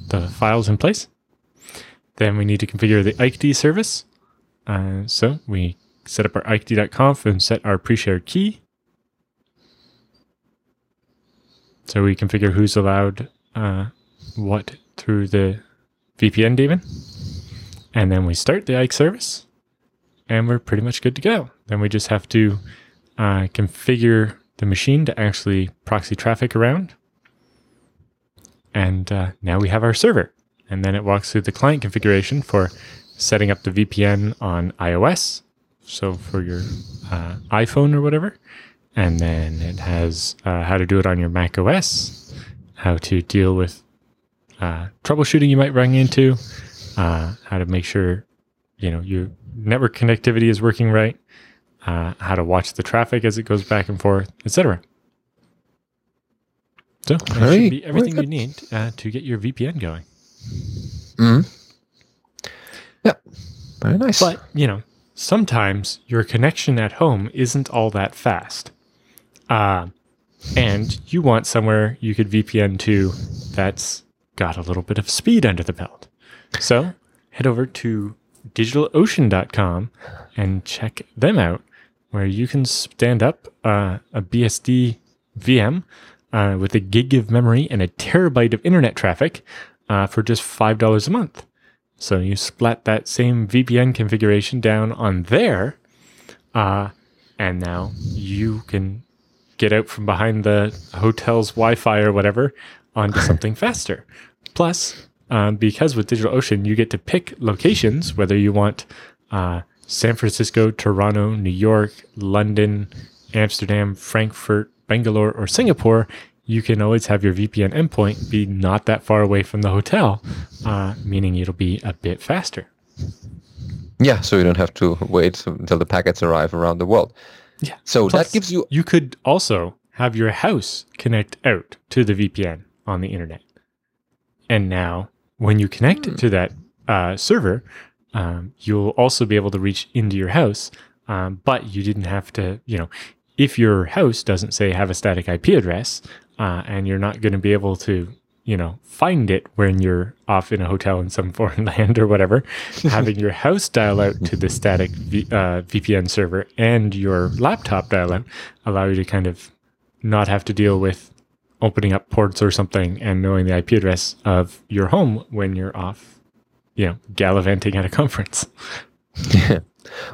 the files in place. Then we need to configure the iked service. Uh, so we set up our iked.conf and set our pre-shared key. So we configure who's allowed uh, what through the VPN daemon. And then we start the Ike service, and we're pretty much good to go. Then we just have to uh, configure the machine to actually proxy traffic around. And uh, now we have our server. And then it walks through the client configuration for setting up the VPN on iOS, so for your uh, iPhone or whatever. And then it has uh, how to do it on your Mac OS, how to deal with uh, troubleshooting you might run into, uh, how to make sure you know your network connectivity is working right, uh, how to watch the traffic as it goes back and forth, etc. So that Very- should be everything you need uh, to get your VPN going. Mhm. Yeah. Very nice. But you know, sometimes your connection at home isn't all that fast, uh, and you want somewhere you could VPN to that's got a little bit of speed under the belt. So head over to DigitalOcean.com and check them out, where you can stand up uh, a BSD VM uh, with a gig of memory and a terabyte of internet traffic uh, for just five dollars a month. So you splat that same VPN configuration down on there, uh, and now you can get out from behind the hotel's Wi-Fi or whatever onto something faster. Plus, um, because with DigitalOcean, you get to pick locations whether you want uh, San Francisco, Toronto, New York, London, Amsterdam, Frankfurt, Bangalore, or Singapore. You can always have your VPN endpoint be not that far away from the hotel, uh, meaning it'll be a bit faster. yeah, so you don't have to wait until the packets arrive around the world. Yeah. So Plus, that gives you. You could also have your house connect out to the VPN on the internet. And now, when you connect Hmm. to that uh, server, um, you'll also be able to reach into your house. Um, but you didn't have to, you know, if your house doesn't say have a static IP address, uh, and you're not going to be able to you know, find it when you're off in a hotel in some foreign land or whatever. Having your house dial out to the static v, uh, VPN server and your laptop dial out allow you to kind of not have to deal with opening up ports or something and knowing the IP address of your home when you're off, you know, gallivanting at a conference.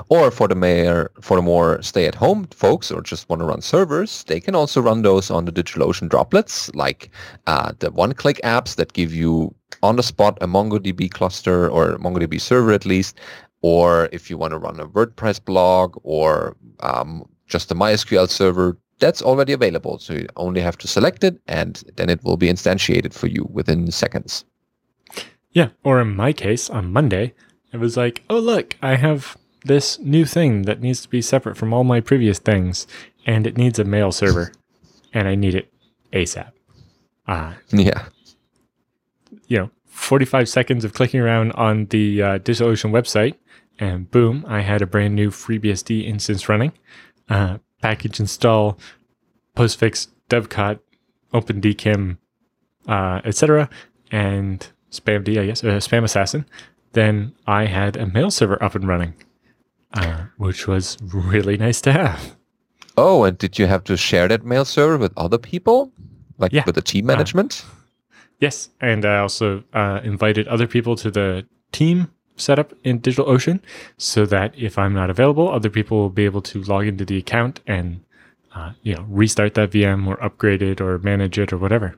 or for the mayor, for the more stay-at-home folks or just want to run servers, they can also run those on the DigitalOcean droplets, like uh, the one-click apps that give you on the spot a MongoDB cluster or MongoDB server at least, or if you want to run a WordPress blog or um, just a MySQL server, that's already available. So you only have to select it and then it will be instantiated for you within seconds. Yeah. Or in my case, on Monday, it was like, oh, look, I have this new thing that needs to be separate from all my previous things, and it needs a mail server, and I need it ASAP. Uh, yeah. You know, 45 seconds of clicking around on the uh, DigitalOcean website, and boom, I had a brand new FreeBSD instance running. Uh, package install, postfix, dovecot, OpenDKIM, uh, etc., and spamd, I guess, uh, spam assassin. Then I had a mail server up and running uh, which was really nice to have. Oh, and did you have to share that mail server with other people, like yeah. with the team management? Yes, and I also uh, invited other people to the team setup in DigitalOcean, so that if I'm not available, other people will be able to log into the account and uh, you know restart that VM or upgrade it or manage it or whatever.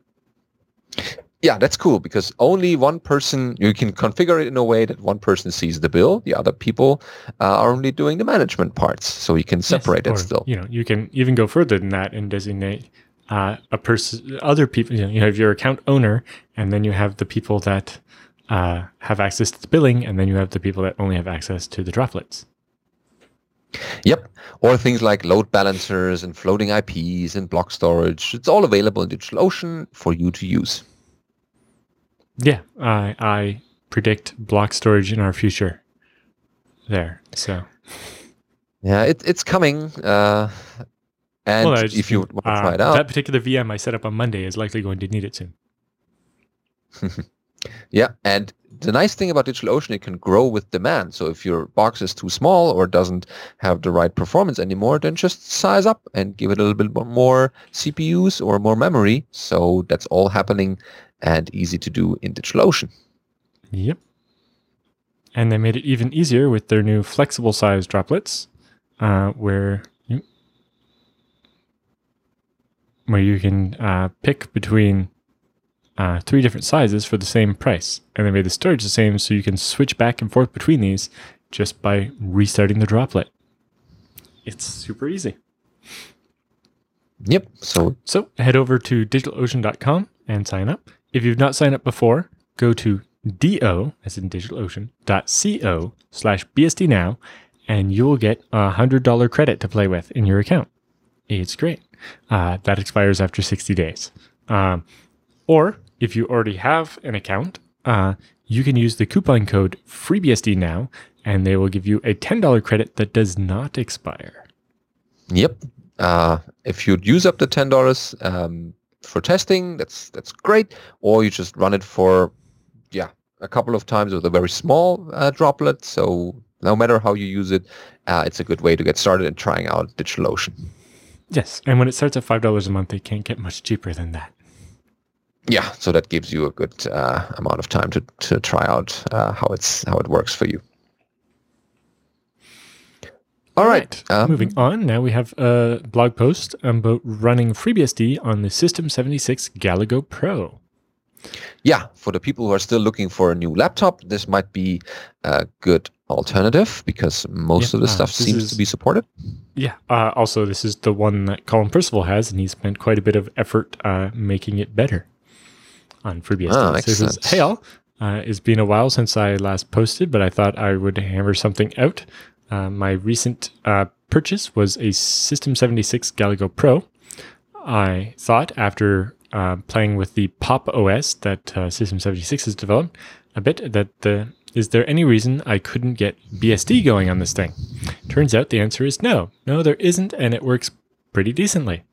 Yeah, that's cool because only one person, you can configure it in a way that one person sees the bill. The other people uh, are only doing the management parts. So you can separate yes, or, it still. You know, you can even go further than that and designate uh, a person, other people, you, know, you have your account owner and then you have the people that uh, have access to the billing and then you have the people that only have access to the droplets. Yep. Or things like load balancers and floating IPs and block storage. It's all available in DigitalOcean for you to use. Yeah, I I predict block storage in our future. There, so yeah, it, it's coming. Uh, and well, if you want to uh, try it out, that particular VM I set up on Monday is likely going to need it soon. yeah, and the nice thing about DigitalOcean, it can grow with demand. So if your box is too small or doesn't have the right performance anymore, then just size up and give it a little bit more CPUs or more memory. So that's all happening and easy to do in DigitalOcean. Yep. And they made it even easier with their new flexible size droplets, uh, where you, where you can uh, pick between uh, three different sizes for the same price. And they made the storage the same, so you can switch back and forth between these just by restarting the droplet. It's super easy. Yep. So so head over to digitalocean.com and sign up. If you've not signed up before, go to do, as in DigitalOcean.co slash BSD now, and you will get a $100 credit to play with in your account. It's great. Uh, that expires after 60 days. Um, or if you already have an account, uh, you can use the coupon code FreeBSD now, and they will give you a $10 credit that does not expire. Yep. Uh, if you'd use up the $10, um, for testing, that's that's great. Or you just run it for yeah a couple of times with a very small uh, droplet. So no matter how you use it, uh, it's a good way to get started in trying out DigitalOcean. Yes, and when it starts at five dollars a month, it can't get much cheaper than that. Yeah, so that gives you a good uh, amount of time to to try out uh, how it's how it works for you. All right. Um, Moving on. Now we have a blog post about running FreeBSD on the System 76 Galago Pro. Yeah, for the people who are still looking for a new laptop, this might be a good alternative because most yeah, of the uh, stuff seems is, to be supported. Yeah. Uh, also, this is the one that Colin Percival has, and he spent quite a bit of effort uh, making it better on FreeBSD. Ah, so sense. hey all, uh, it's been a while since I last posted, but I thought I would hammer something out. Uh, my recent uh, purchase was a System 76 Galago Pro. I thought after uh, playing with the Pop OS that uh, System 76 has developed a bit that the is there any reason I couldn't get BSD going on this thing? Turns out the answer is no. No, there isn't, and it works pretty decently.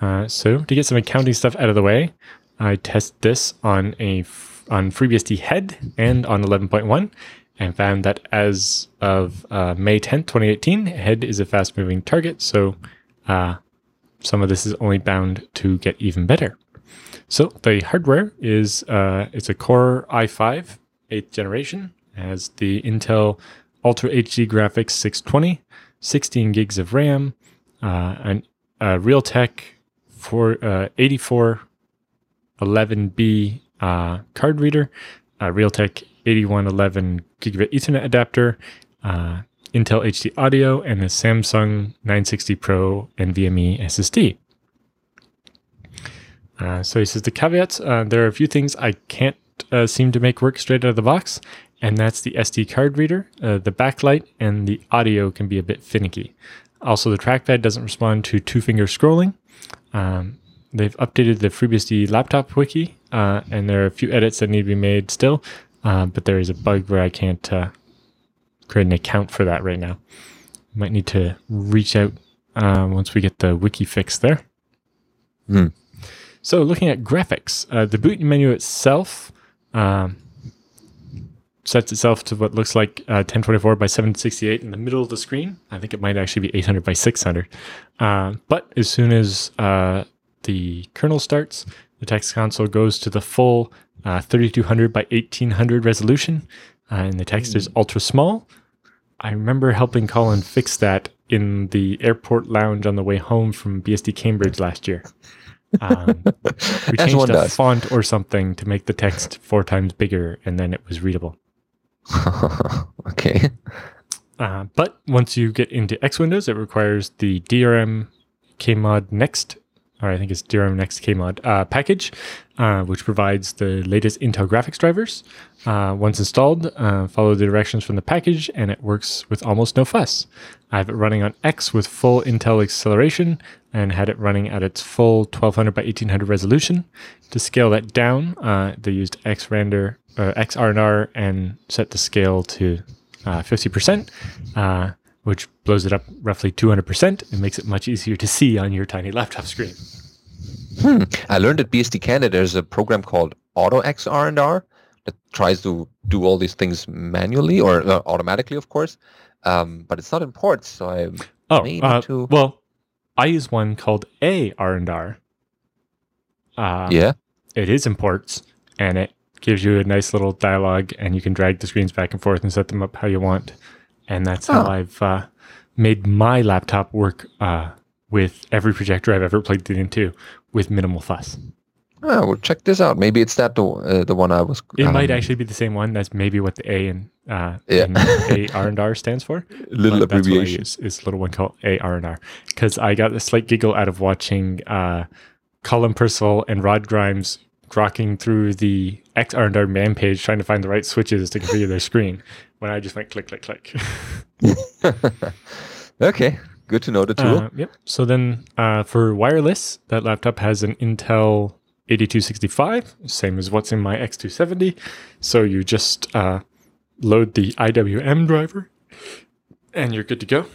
Uh, so to get some accounting stuff out of the way, I test this on a on FreeBSD head and on 11.1 and found that as of uh, May 10th, 2018, head is a fast moving target. So uh, some of this is only bound to get even better. So the hardware is uh, it's a Core i5 8th generation, has the Intel Ultra HD graphics 620, 16 gigs of RAM, uh, an a Realtek for uh, 8411B uh, card reader, a Realtek 8111 gigabit Ethernet adapter, uh, Intel HD audio, and a Samsung 960 Pro NVMe SSD. Uh, so he says the caveats. Uh, there are a few things I can't uh, seem to make work straight out of the box, and that's the SD card reader, uh, the backlight, and the audio can be a bit finicky. Also, the trackpad doesn't respond to two finger scrolling. Um, they've updated the FreeBSD laptop wiki, uh, and there are a few edits that need to be made still, uh, but there is a bug where I can't create an account for that right now. Might need to reach out once we get the wiki fixed there. Hmm. So, looking at graphics, uh, the boot menu itself um, sets itself to what looks like uh, 1024 by 768 in the middle of the screen. I think it might actually be 800 by 600. Uh, but as soon as uh, the kernel starts, the text console goes to the full uh, 3200 by 1800 resolution, uh, and the text is ultra small. I remember helping Colin fix that in the airport lounge on the way home from BSD Cambridge last year. Um, we changed a does. font or something to make the text four times bigger, and then it was readable. okay. Uh, but once you get into X Windows, it requires the DRM Kmod Next, or I think it's DRM Next Kmod uh, package, uh, which provides the latest Intel graphics drivers. Uh, once installed, uh, follow the directions from the package, and it works with almost no fuss. I have it running on X with full Intel acceleration and had it running at its full 1200 by 1800 resolution. To scale that down, uh, they used xrandr, uh, and set the scale to uh, 50%, uh, which blows it up roughly 200% and makes it much easier to see on your tiny laptop screen. Hmm. I learned at BSD Canada there's a program called AutoXR&R that tries to do all these things manually or uh, automatically, of course. Um, but it's not in ports, so I Oh, May need uh, to- well, I use one called A R&R. Uh, yeah. It is in ports, and it gives you a nice little dialogue, and you can drag the screens back and forth and set them up how you want. And that's how Oh. I've uh, made my laptop work uh, with every projector I've ever plugged it into with minimal fuss. Oh, well, check this out. Maybe it's that the uh, the one I was. It might um, actually be the same one. That's maybe what the A and uh, Yeah. A R and R stands for. little but that's what I use. It's a little one called A R and R because I got a slight giggle out of watching uh, Colin Percival and Rod Grimes rocking through the X R and R man page trying to find the right switches to configure their screen. When I just went click click click. okay, good to know the tool. Uh, yep. So then uh, for wireless, that laptop has an Intel 8265, same as what's in my X270. So you just uh, load the IWM driver and you're good to go.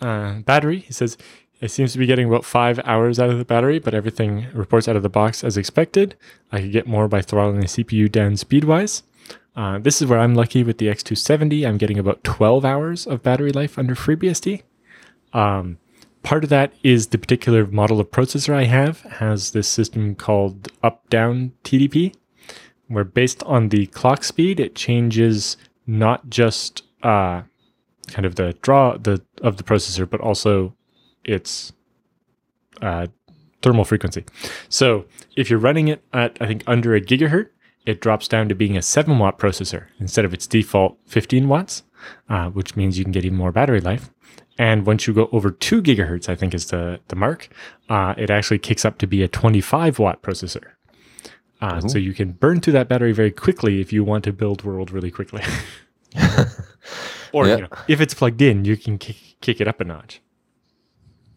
Uh, battery, he says, it seems to be getting about five hours out of the battery, but everything reports out of the box as expected. I could get more by throttling the CPU down speedwise. Uh, this is where I'm lucky with the X270. I'm getting about 12 hours of battery life under FreeBSD. Um, part of that is the particular model of processor I have has this system called up-down TDP, where based on the clock speed, it changes not just uh, kind of the draw the of the processor, but also its uh, thermal frequency. So if you're running it at I think under a gigahertz, it drops down to being a seven watt processor instead of its default 15 watts, uh, which means you can get even more battery life. And once you go over two gigahertz, I think is the the mark, uh, it actually kicks up to be a 25 watt processor. Uh, so you can burn through that battery very quickly if you want to build world really quickly. or Yeah. you know, if it's plugged in, you can kick, kick it up a notch.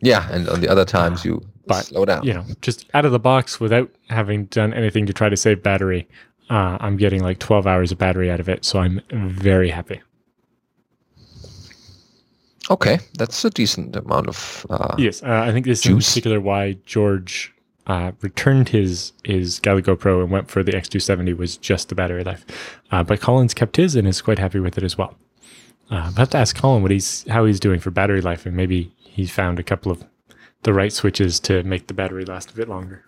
Yeah, and on the other times you But, slow down. You know, just out of the box without having done anything to try to save battery, uh, I'm getting like 12 hours of battery out of it. So I'm very happy. Okay, that's a decent amount of. Uh, Yes, uh, I think this is in particular why George uh, returned his his Galago Pro and went for the X270 was just the battery life. Uh, but Colin's kept his and is quite happy with it as well. Uh, I have to ask Colin what he's how he's doing for battery life, and maybe he's found a couple of the right switches to make the battery last a bit longer.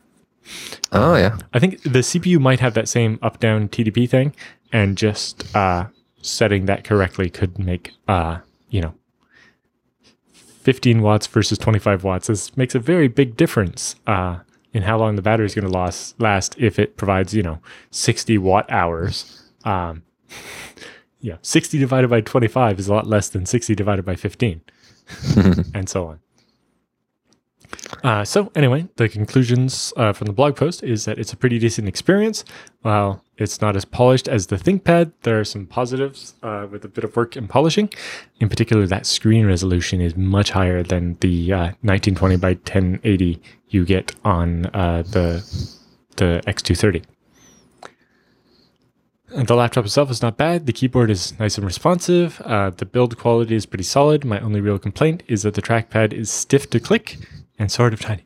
Oh yeah. I think the CPU might have that same up down TDP thing, and just uh, setting that correctly could make uh, you know 15 watts versus 25 watts. This makes a very big difference uh, in how long the battery is going to last. Last if it provides you know 60 watt hours. Um, yeah, 60 divided by 25 is a lot less than 60 divided by 15, and so on. Uh, so anyway, the conclusions uh, from the blog post is that it's a pretty decent experience. While it's not as polished as the ThinkPad, there are some positives uh, with a bit of work and polishing. In particular, that screen resolution is much higher than the 1920 uh, by 1080 you get on uh, the the X230. The laptop itself is not bad. The keyboard is nice and responsive. Uh, the build quality is pretty solid. My only real complaint is that the trackpad is stiff to click and sort of tiny.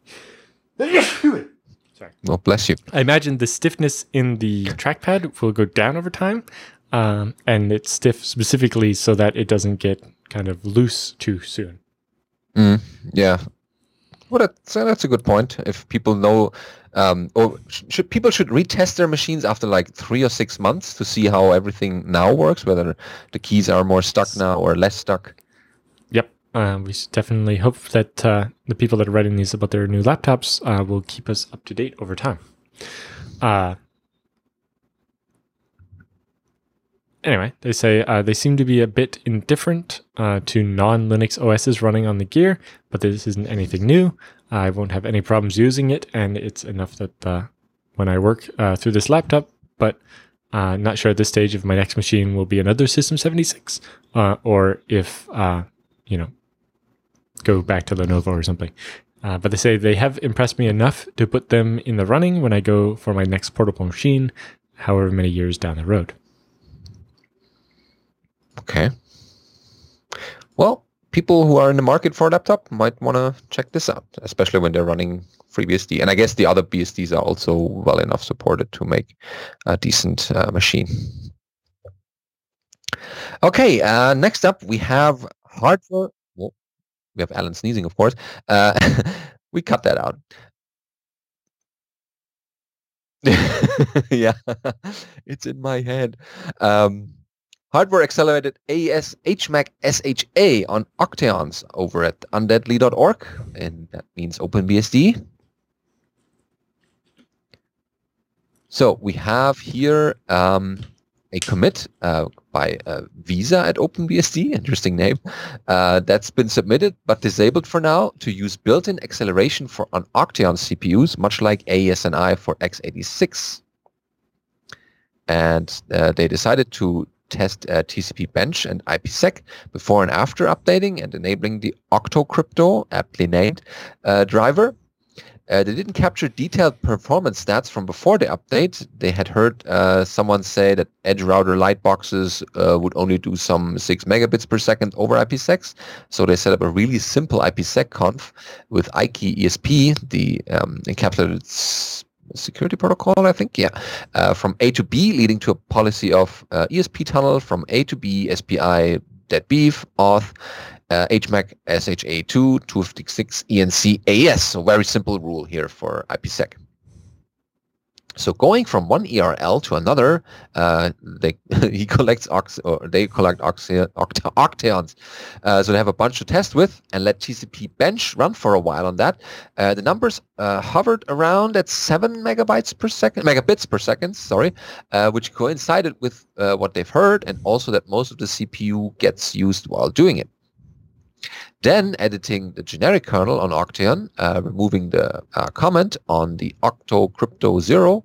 Sorry. Well, bless you. I imagine the stiffness in the trackpad will go down over time, um, and it's stiff specifically so that it doesn't get kind of loose too soon. Mm, yeah. Well, that's, that's a good point. If people know, um, or should people should retest their machines after like three or six months to see how everything now works, whether the keys are more stuck now or less stuck. Uh, we definitely hope that uh, the people that are writing these about their new laptops uh, will keep us up to date over time. Uh, anyway, they say uh, they seem to be a bit indifferent uh, to non Linux OSs running on the gear, but this isn't anything new. I won't have any problems using it, and it's enough that uh, when I work uh, through this laptop, but uh, not sure at this stage if my next machine will be another System 76 or if, you know, go back to Lenovo or something. Uh, but they say they have impressed me enough to put them in the running when I go for my next portable machine, however many years down the road. Okay. Well, people who are in the market for a laptop might want to check this out, especially when they're running FreeBSD. And I guess the other BSDs are also well enough supported to make a decent uh, machine. Okay, uh, next up we have hardware we have Allan sneezing, of course. Uh, we cut that out. yeah, it's in my head. Um, hardware accelerated AES HMAC SHA on Octeons over at undeadly.org, and that means OpenBSD. So we have here um, a commit uh, by uh, Visa at OpenBSD, interesting name, uh, that's been submitted but disabled for now to use built-in acceleration for on Octeon CPUs, much like AES-NI for x86. And uh, they decided to test uh, TCP bench and IPsec before and after updating and enabling the OctoCrypto, aptly named, uh, driver uh, they didn't capture detailed performance stats from before the update. They had heard uh, someone say that edge router lightboxes uh, would only do some 6 megabits per second over IPsec. So they set up a really simple IPsec conf with IKE ESP, the um, encapsulated security protocol, I think, yeah, uh, from A to B, leading to a policy of uh, ESP tunnel from A to B, SPI, dead beef, auth, uh, HMAC SHA2 256 ENC AES. So very simple rule here for IPsec. So going from one ERL to another, uh, they he collects ox or they collect oxy, oct octeons. Uh, so they have a bunch to test with and let TCP bench run for a while on that. Uh, the numbers uh, hovered around at seven megabytes per second, megabits per second, sorry, uh, which coincided with uh, what they've heard and also that most of the CPU gets used while doing it. Then editing the generic kernel on Octeon, uh, removing the uh, comment on the Octo Crypto 0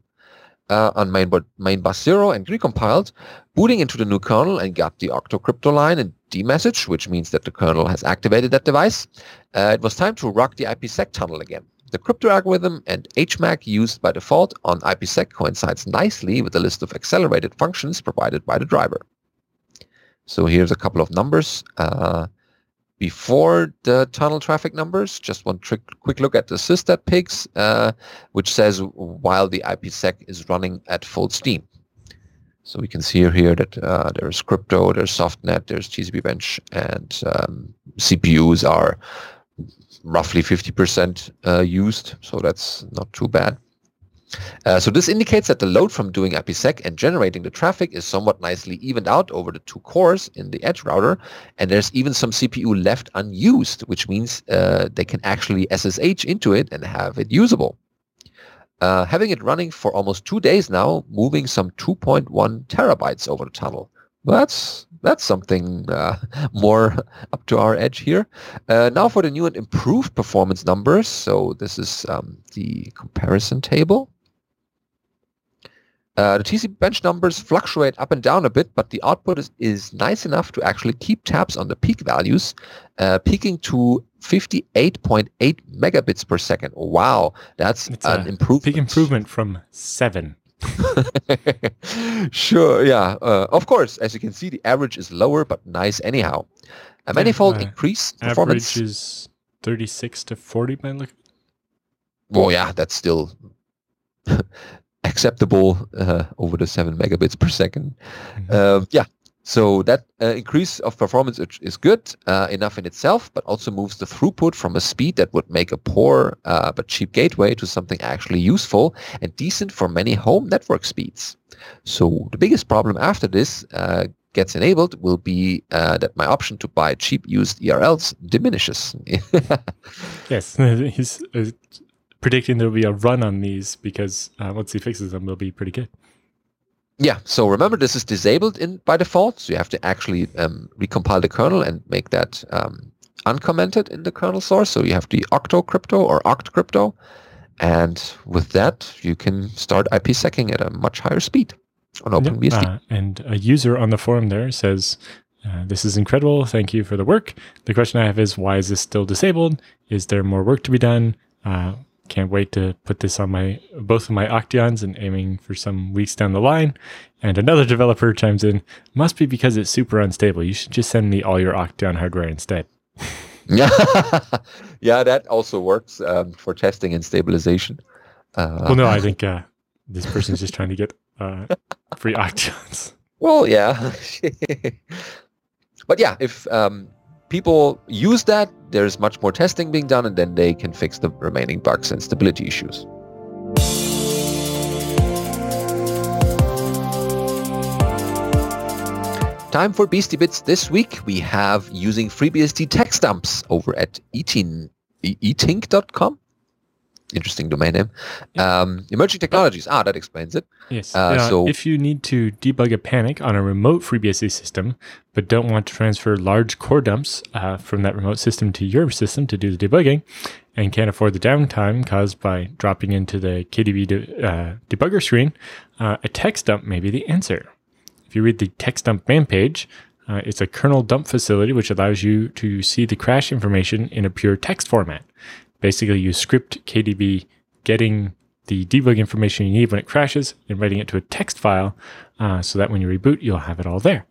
uh, on mainboard, main 0 and recompiled, booting into the new kernel and got the Octo Crypto line and D message, which means that the kernel has activated that device. Uh, it was time to rock the IPsec tunnel again. The crypto algorithm and HMAC used by default on IPsec coincides nicely with the list of accelerated functions provided by the driver. So here's a couple of numbers. Uh, before the tunnel traffic numbers. Just one trick, quick look at the systat pigs, uh, which says while the IPsec is running at full steam. So we can see here that uh, there's crypto, there's softnet, there's TCP bench, and um, CPUs are roughly 50% uh, used. So that's not too bad. Uh, so this indicates that the load from doing IPsec and generating the traffic is somewhat nicely evened out over the two cores in the edge router, and there's even some CPU left unused, which means uh, they can actually SSH into it and have it usable. Uh, having it running for almost two days now, moving some 2.1 terabytes over the tunnel. That's that's something uh, more up to our edge here. Uh, now for the new and improved performance numbers. So this is um, the comparison table. Uh, the TC bench numbers fluctuate up and down a bit, but the output is, is nice enough to actually keep tabs on the peak values, uh, peaking to 58.8 megabits per second. Wow, that's It's an a improvement. Big improvement from seven. sure, yeah. Uh, of course, as you can see, the average is lower, but nice anyhow. A manifold uh, increase performance. Average is 36 to 40 by look. Well, yeah, that's still acceptable uh, over the seven megabits per 2nd Mhm. Um, yeah, so that uh, increase of performance is- good uh, enough in itself, but also moves the throughput from a speed that would make a poor uh, but cheap gateway to something actually useful and decent for many home network speeds. So the biggest problem after this uh, gets enabled will be uh, that my option to buy cheap used ERLs diminishes. Yes, he's uh, predicting there'll be a run on these because uh, once he fixes them, they'll be pretty good. Yeah, so remember this is disabled in by default, so you have to actually um, recompile the kernel and make that um, uncommented in the kernel source. So you have the octo crypto or oct crypto, and with that you can start IPsecing at a much higher speed on Yep, OpenBSD. uh, and a user on the forum there says, uh, "This is incredible. Thank you for the work. The question I have is, why is this still disabled? Is there more work to be done? Uh, can't wait to put this on my both of my Octeons and aiming for some weeks down the line." And another developer chimes in, "Must be because it's super unstable. You should just send me all your Octeon hardware instead." Yeah, yeah, that also works um, for testing and stabilization. Uh, well, no, I think uh, this person's just trying to get uh, free Octeons. Well, yeah. but yeah, if um, people use that, there's much more testing being done, and then they can fix the remaining bugs and stability issues. Time for Beastie Bits this week. We have using FreeBSD text dumps over at etin, e- etink.com. Interesting domain name. Um, emerging technologies. Ah, that explains it. Yes. Uh, so- if you need to debug a panic on a remote FreeBSD system, but don't want to transfer large core dumps uh, from that remote system to your system to do the debugging, and can't afford the downtime caused by dropping into the KDB de- uh, debugger screen, uh, a text dump may be the answer. If you read the text dump man page, uh, it's a kernel dump facility which allows you to see the crash information in a pure text format. Basically, you script KDB getting the debug information you need when it crashes and writing it to a text file uh, so that when you reboot, you'll have it all there.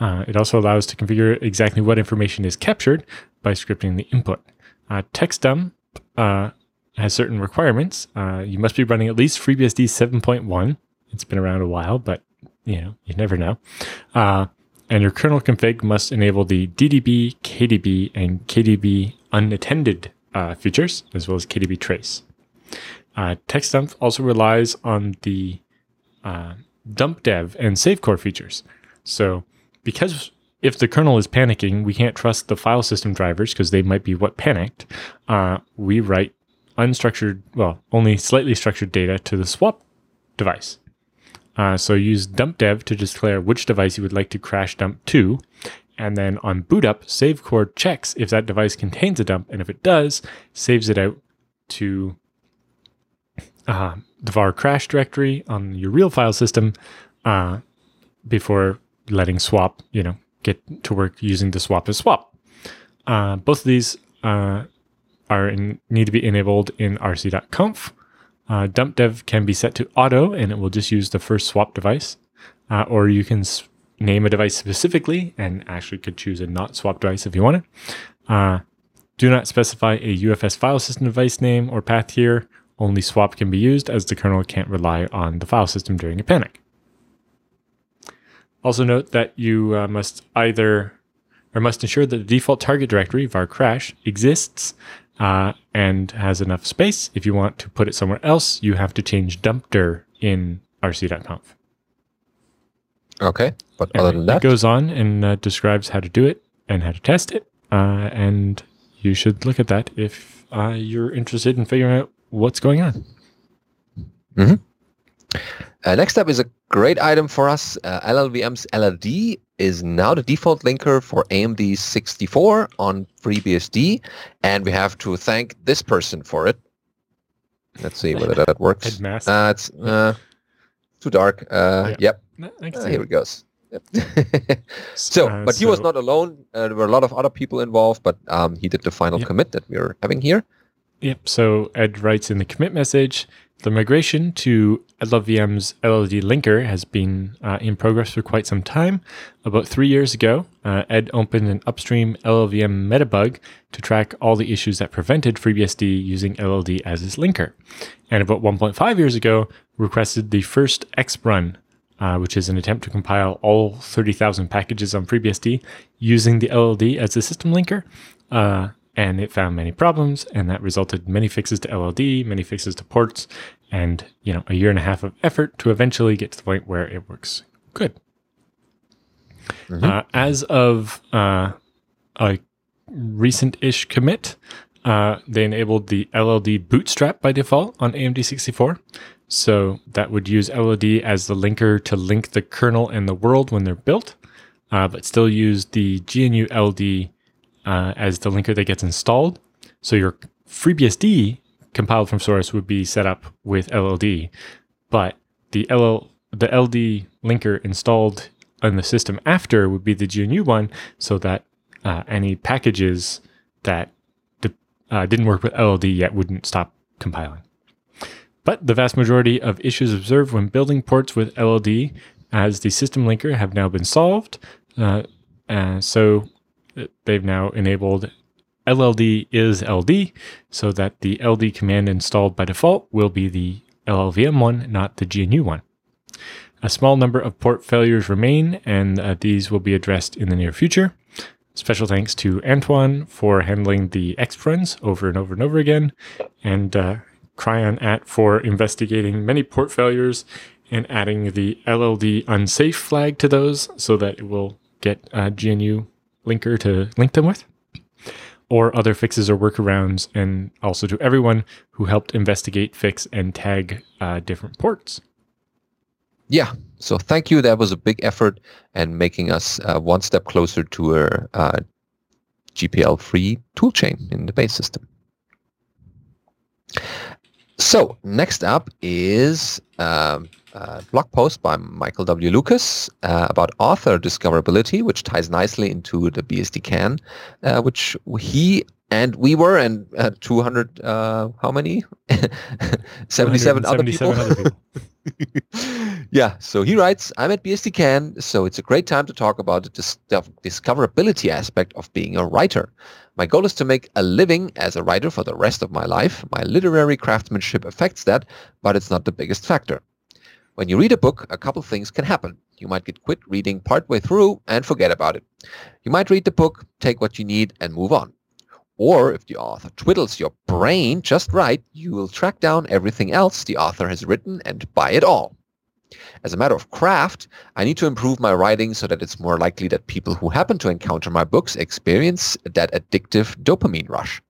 Uh, it also allows to configure exactly what information is captured by scripting the input. Uh, TextDump uh, has certain requirements. Uh, you must be running at least FreeBSD 7.1. It's been around a while, but you know you never know. Uh, and your kernel config must enable the DDB, KDB, and KDB unattended uh, features, as well as KDB trace. Uh, TextDump also relies on the uh, dump dev and savecore features. So, because if the kernel is panicking, we can't trust the file system drivers because they might be what panicked. Uh, we write unstructured, well, only slightly structured data to the swap device. Uh, so use dump dev to declare which device you would like to crash dump to. And then on boot up, save savecore checks if that device contains a dump. And if it does, saves it out to uh, the var crash directory on your real file system uh, before letting swap, you know, get to work using the swap as swap. Uh, both of these uh, are in, need to be enabled in rc.conf. Uh, dump dev can be set to auto and it will just use the first swap device. Uh, or you can name a device specifically and actually could choose a not swap device if you wanted. Uh, do not specify a UFS file system device name or path here. Only swap can be used as the kernel can't rely on the file system during a panic. Also note that you uh, must either or must ensure that the default target directory var crash exists uh, and has enough space. If you want to put it somewhere else, you have to change dumpdir in rc.conf. Okay, but other than that, It goes on and uh, describes how to do it and how to test it. Uh, and you should look at that if uh, you're interested in figuring out what's going on. Uh, next up is a great item for us. Uh, LLVM's LLD is now the default linker for AMD 64 on FreeBSD, and we have to thank this person for it. Let's see whether that works. Headmaster. Uh, it's uh, too dark. Uh, Yeah. Yep, No, uh, here it. goes. Yep. so, Uh, but he was not alone. Uh, there were a lot of other people involved, but um, he did the final Yep. commit that we're having here. Yep. So Ed writes in the commit message the migration to LLVM's LLD linker has been uh, in progress for quite some time. About three years ago, uh, Ed opened an upstream LLVM metabug to track all the issues that prevented FreeBSD using LLD as its linker. And about 1.5 years ago, requested the first X run, uh, which is an attempt to compile all 30,000 packages on FreeBSD using the LLD as the system linker. Uh, and it found many problems, and that resulted in many fixes to LLD, many fixes to ports, and you know a year and a half of effort to eventually get to the point where it works good. Uh, as of uh, a recent-ish commit, uh, they enabled the LLD bootstrap by default on AMD 64. So that would use LLD as the linker to link the kernel and the world when they're built, uh, but still use the GNU LD uh, as the linker that gets installed. So your FreeBSD compiled from source would be set up with LLD, but the LL the LD linker installed on the system after would be the GNU one, so that uh, any packages that uh, didn't work with LLD yet wouldn't stop compiling. But the vast majority of issues observed when building ports with LLD as the system linker have now been solved. Uh, so uh, they've now enabled LLD is LD so that the LD command installed by default will be the LLVM one, not the GNU one. A small number of port failures remain, and uh, these will be addressed in the near future. Special thanks to Antoine for handling the runs over and over and over again, and uh, Cryon at for investigating many port failures and adding the LLD unsafe flag to those so that it will get a GNU linker to link them with, or other fixes or workarounds, and also to everyone who helped investigate, fix, and tag uh, different ports. Yeah. So thank you. That was a big effort and making us uh, one step closer to a uh, GPL-free toolchain in the base system. So next up is um, a blog post by Michael W. Lucas uh, about author discoverability, which ties nicely into the BSD Can, uh, which he and we were, and uh, 200, uh, how many? 77 other people. other people. yeah, so he writes, I'm at BSDCan, so it's a great time to talk about the dis- discoverability aspect of being a writer. My goal is to make a living as a writer for the rest of my life. My literary craftsmanship affects that, but it's not the biggest factor. When you read a book, a couple things can happen. You might get quit reading partway through and forget about it. You might read the book, take what you need, and move on. Or if the author twiddles your brain just right, you will track down everything else the author has written and buy it all. As a matter of craft, I need to improve my writing so that it's more likely that people who happen to encounter my books experience that addictive dopamine rush.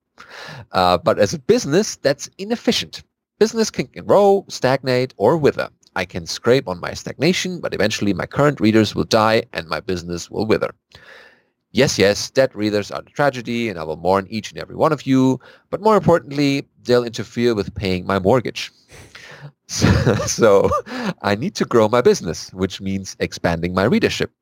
Uh, but as a business, that's inefficient. Business can grow, stagnate, or wither. I can scrape on my stagnation, but eventually my current readers will die and my business will wither. Yes, yes, dead readers are the tragedy, and I will mourn each and every one of you. But more importantly, they'll interfere with paying my mortgage. So, so I need to grow my business, which means expanding my readership.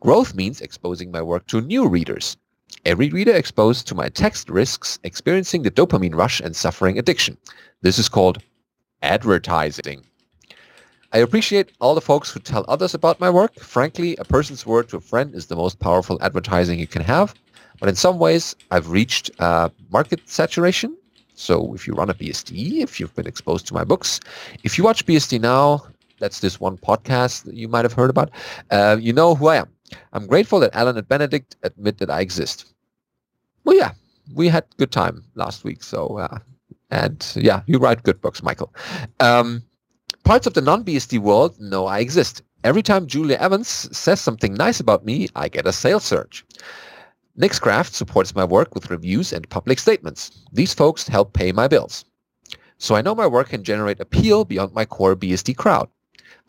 Growth means exposing my work to new readers. Every reader exposed to my text risks experiencing the dopamine rush and suffering addiction. This is called advertising. I appreciate all the folks who tell others about my work. Frankly, a person's word to a friend is the most powerful advertising you can have. But in some ways, I've reached uh, market saturation. So if you run a BSD, if you've been exposed to my books, if you watch BSD now, that's this one podcast that you might have heard about, uh, you know who I am. I'm grateful that Allan and Benedict admit that I exist. Well, yeah, we had good time last week. So, uh, and yeah, you write good books, Michael. Um, parts of the non-BSD world know I exist. Every time Julia Evans says something nice about me, I get a sales surge. Nixcraft supports my work with reviews and public statements. These folks help pay my bills. So I know my work can generate appeal beyond my core BSD crowd.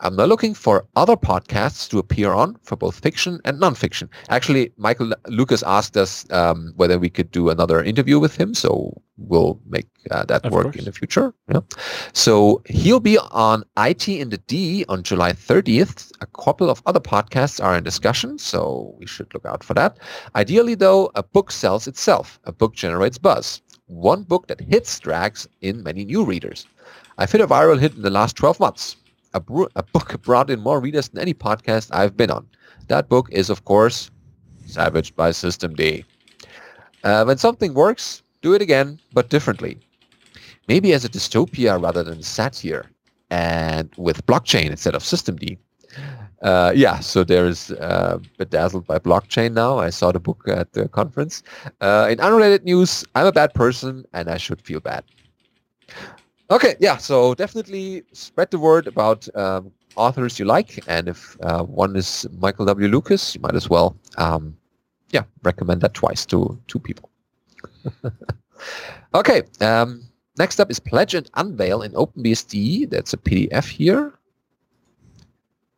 I'm now looking for other podcasts to appear on for both fiction and nonfiction. Actually, Michael Lucas asked us um, whether we could do another interview with him, so we'll make uh, that Of work course. in the future. Yeah. So he'll be on IT in the D on July 30th. A couple of other podcasts are in discussion, so we should look out for that. Ideally, though, a book sells itself. A book generates buzz. One book that hits drags in many new readers. I've hit a viral hit in the last 12 months. A, bro- a book brought in more readers than any podcast I've been on. That book is, of course, Savaged by System D. Uh, when something works, do it again, but differently. Maybe as a dystopia rather than satire, and with blockchain instead of System D. Uh, yeah, so there is uh, Bedazzled by Blockchain now. I saw the book at the conference. Uh, in unrelated news, I'm a bad person and I should feel bad. Okay, yeah, so definitely spread the word about um, authors you like. And if uh, one is Michael W. Lucas, you might as well, um, yeah, recommend that twice to two people. okay, um, next up is Pledge and Unveil in OpenBSD. That's a PDF here.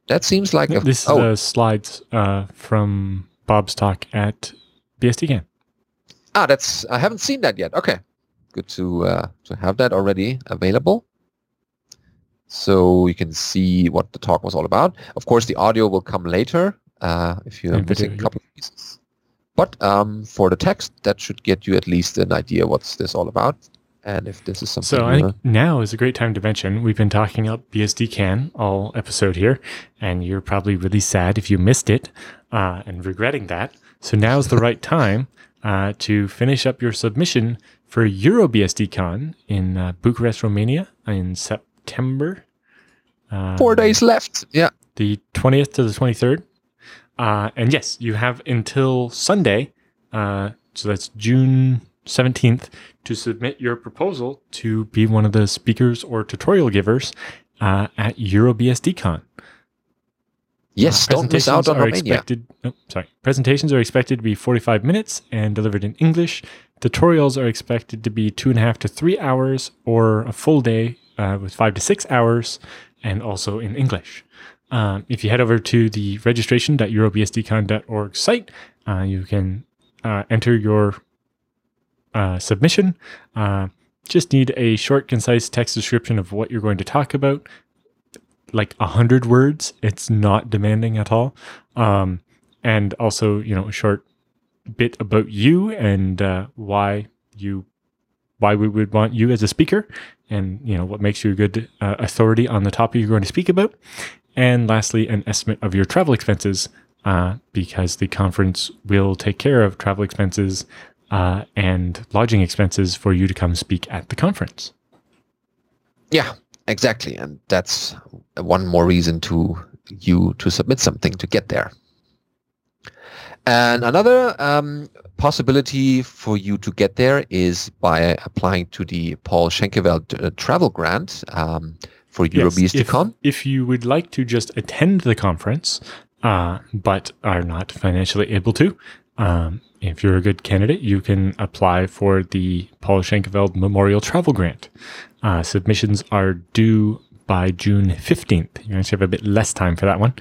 That seems like a, This is oh, the slides uh, from Bob's talk at BSDCan. ah, that's I haven't seen that yet. Okay, good to uh, to have that already available, so you can see what the talk was all about. Of course, the audio will come later uh, if you're missing a couple of pieces. But um, for the text, that should get you at least an idea what's this all about, and if this is something. So I think now is a great time to mention we've been talking up BSD Can all episode here, and you're probably really sad if you missed it uh, and regretting that. So now is the right time uh, to finish up your submission for EuroBSDCon in uh, Bucharest, Romania in September. Uh, four days left. Yeah. the 20th to the 23rd. Uh, and yes, you have until Sunday, uh, so that's June 17th, to submit your proposal to be one of the speakers or tutorial givers uh, at EuroBSDCon. Yes, Uh, don't miss out presentations on Romania. Expected, oh, sorry. Presentations are expected to be 45 minutes and delivered in English. Tutorials are expected to be two and a half to three hours or a full day uh, with five to six hours and also in English. Um, if you head over to the registration.eurobsdcon.org site, uh, you can uh, enter your uh, submission. Uh, just need a short, concise text description of what you're going to talk about like a hundred words. It's not demanding at all. Um, and also, you know, a short bit about you and uh, why you why we would want you as a speaker, and you know what makes you a good uh, authority on the topic you're going to speak about. And lastly, an estimate of your travel expenses, uh, because the conference will take care of travel expenses uh, and lodging expenses for you to come speak at the conference. Yeah, exactly. And that's one more reason to you to submit something to get there. And another um, possibility for you to get there is by applying to the Paul Schenkeveld uh, travel grant um, for Yes, EuroBSDCon. If, if you would like to just attend the conference, uh, but are not financially able to, um, if you're a good candidate, you can apply for the Paul Schenkeveld Memorial Travel Grant. Uh, submissions are due by June 15th. You actually have a bit less time for that one.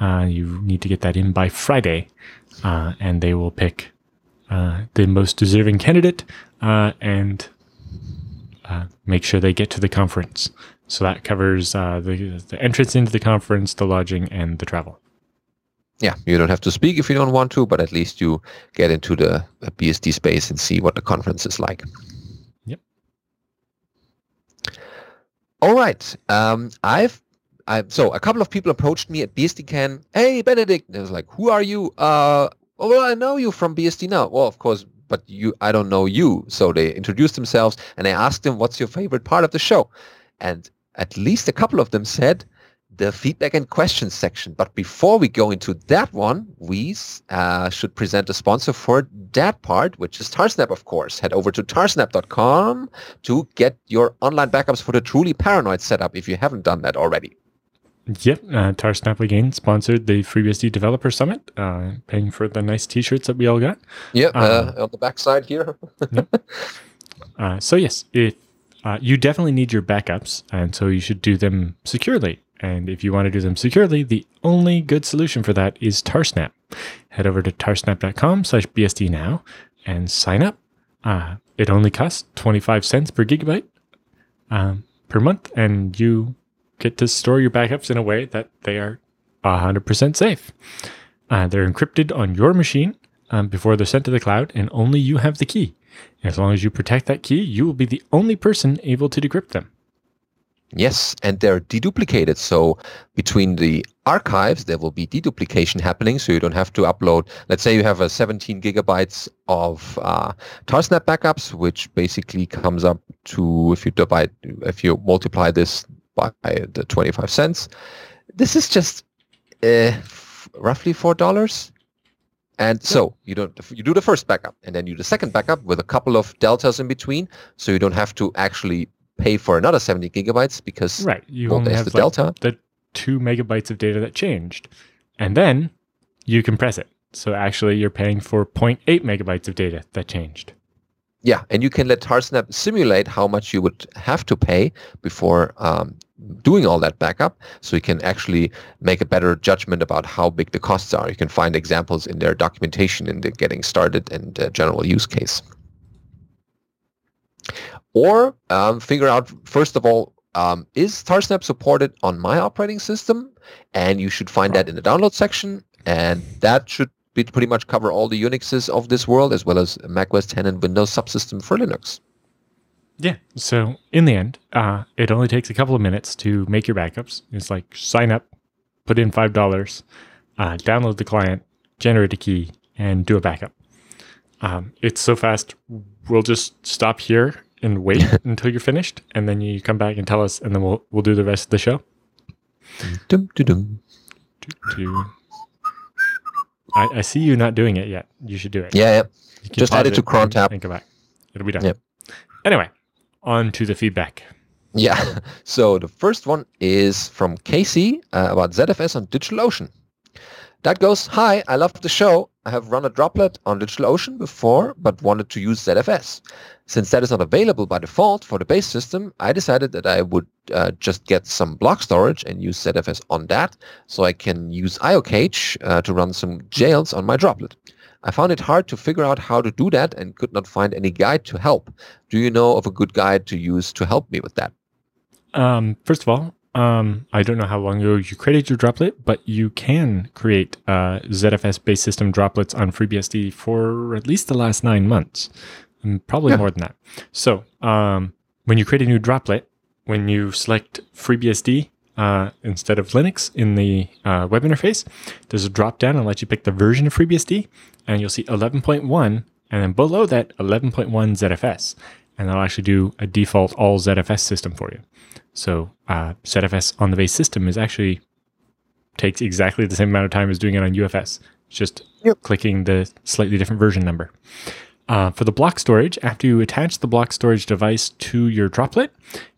Uh, you need to get that in by Friday, uh, and they will pick uh, the most deserving candidate uh, and uh, make sure they get to the conference. So that covers uh, the, the entrance into the conference, the lodging, and the travel. Yeah, you don't have to speak if you don't want to, but at least you get into the BSD space and see what the conference is like. All right. Um, I've I, so a couple of people approached me at BSDCan. Hey, Benedict. And I was like, who are you? Uh, oh, well, I know you from BSD now. Well, of course, but you, I don't know you. So they introduced themselves and I asked them, what's your favorite part of the show? And at least a couple of them said the feedback and questions section. But before we go into that one, we uh, should present a sponsor for that part, which is Tarsnap, of course. Head over to tarsnap.com to get your online backups for the truly paranoid setup if you haven't done that already. Yep, uh, Tarsnap again sponsored the FreeBSD Developer Summit, uh, paying for the nice T-shirts that we all got. Yep, uh, on the back side here. yep. Uh, so yes, if uh, you definitely need your backups, and so you should do them securely. And if you want to do them securely, the only good solution for that is Tarsnap. Head over to tarsnap.com slash BSD now and sign up. Uh, it only costs 25 cents per gigabyte um, per month, and you get to store your backups in a way that they are 100% safe. Uh, they're encrypted on your machine um, before they're sent to the cloud, and only you have the key. As long as you protect that key, you will be the only person able to decrypt them. Yes, and they're deduplicated. So between the archives, there will be deduplication happening. So you don't have to upload. Let's say you have a 17 gigabytes of uh, Tarsnap backups, which basically comes up to if you divide, if you multiply this by the 25 cents, this is just uh, roughly four dollars. And so you don't you do the first backup, and then you do the second backup with a couple of deltas in between, so you don't have to actually pay for another 70 gigabytes because right you only have the like delta. the two megabytes of data that changed and then you compress it. So actually you're paying for 0.8 megabytes of data that changed. Yeah and you can let tarsnap simulate how much you would have to pay before um, doing all that backup. So you can actually make a better judgment about how big the costs are. You can find examples in their documentation in the getting started and uh, general use case or um, figure out first of all um, is Tarsnap supported on my operating system? And you should find that in the download section. And that should be pretty much cover all the unixes of this world as well as mac os 10 and windows subsystem for linux. Yeah so in the end uh, it only takes a couple of minutes to make your backups. It's like sign up put in five dollars uh, download the client generate a key and do a backup. Um, it's so fast we'll just stop here and wait until you're finished, and then you come back and tell us, and then we'll we'll do the rest of the show. Dum, dum, dum. I, I see you not doing it yet. You should do it. Yeah, yeah. Just add it to cron tab and come back. It'll be done. Yep. Anyway, on to the feedback. Yeah. So the first one is from Casey uh, about ZFS on DigitalOcean. That goes, hi, I love the show. I have run a droplet on DigitalOcean before, but wanted to use ZFS. Since that is not available by default for the base system, I decided that I would uh, just get some block storage and use ZFS on that, so I can use IOCage uh, to run some jails on my droplet. I found it hard to figure out how to do that and could not find any guide to help. Do you know of a good guide to use to help me with that? Um, first of all, um, I don't know how long ago you created your droplet, but you can create uh, ZFS-based system droplets on FreeBSD for at least the last nine months, and probably yeah. more than that. So um, when you create a new droplet, when you select FreeBSD uh, instead of Linux in the uh, web interface, there's a drop down and let you pick the version of FreeBSD, and you'll see 11.1, and then below that 11.1 ZFS, and that'll actually do a default all ZFS system for you. So uh, ZFS on the base system is actually takes exactly the same amount of time as doing it on UFS. It's just yep. clicking the slightly different version number. Uh, for the block storage, after you attach the block storage device to your droplet,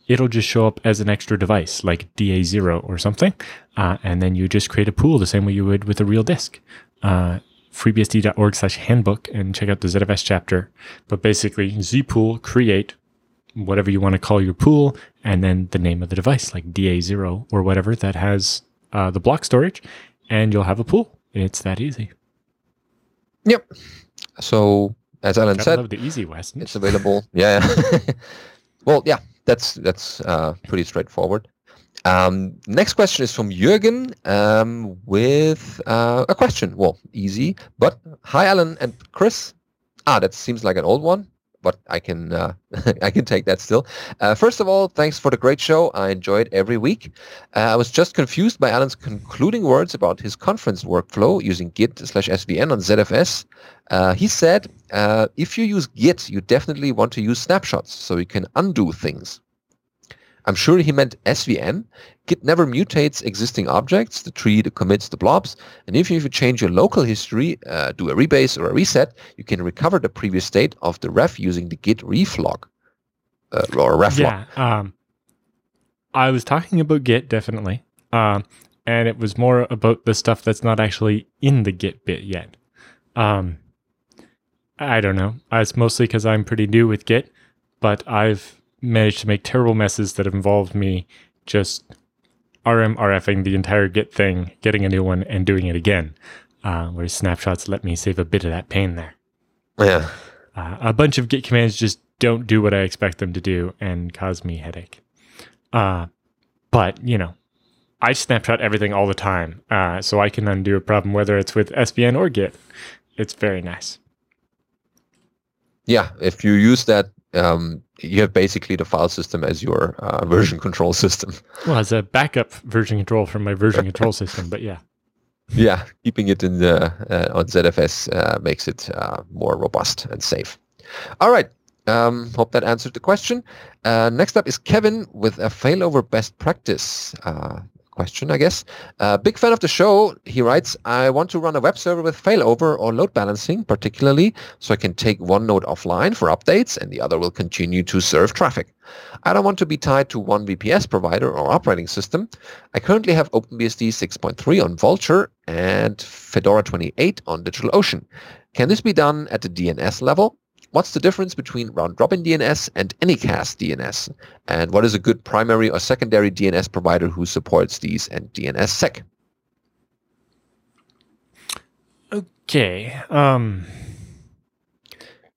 it'll just show up as an extra device like DA0 or something. Uh, and then you just create a pool the same way you would with a real disk. Uh, freebsd.org slash handbook and check out the ZFS chapter. But basically, zpool create whatever you want to call your pool, and then the name of the device, like DA0 or whatever that has uh, the block storage, and you'll have a pool. It's that easy. Yep. So as Allan Gotta said, love the easy West. It's available. yeah. well, yeah, that's that's uh, pretty straightforward. Um, next question is from Jürgen um, with uh, a question. Well, easy, but hi, Allan and Chris. Ah, that seems like an old one but I can uh, I can take that still. Uh, first of all, thanks for the great show. I enjoy it every week. Uh, I was just confused by Allan's concluding words about his conference workflow using Git slash SVN on ZFS. Uh, he said, uh, if you use Git, you definitely want to use snapshots so you can undo things. I'm sure he meant SVN. Git never mutates existing objects, the tree, the commits, the blobs. And if you change your local history, uh, do a rebase or a reset, you can recover the previous state of the ref using the git ref log uh, or ref yeah. Um, I was talking about Git definitely, um, and it was more about the stuff that's not actually in the Git bit yet. Um, I don't know. It's mostly because I'm pretty new with Git, but I've managed to make terrible messes that involved me just RM RFing the entire Git thing, getting a new one, and doing it again. Uh, where snapshots let me save a bit of that pain there. Yeah. Uh, a bunch of Git commands just don't do what I expect them to do and cause me headache. Uh, but, you know, I snapshot everything all the time, uh, so I can undo a problem whether it's with SVN or Git. It's very nice. Yeah, if you use that um, you have basically the file system as your uh, version control system. Well, as a backup version control from my version control system, but yeah. Yeah, keeping it in the uh, on ZFS uh, makes it uh, more robust and safe. All right. Um, hope that answered the question. Uh, next up is Kevin with a failover best practice. Question, I guess. Uh, big fan of the show. He writes, I want to run a web server with failover or load balancing, particularly so I can take one node offline for updates and the other will continue to serve traffic. I don't want to be tied to one VPS provider or operating system. I currently have OpenBSD 6.3 on Vultr and Fedora 28 on DigitalOcean. Can this be done at the DNS level? What's the difference between round-robin DNS and Anycast DNS? And what is a good primary or secondary DNS provider who supports these and DNSSEC? Okay. Um,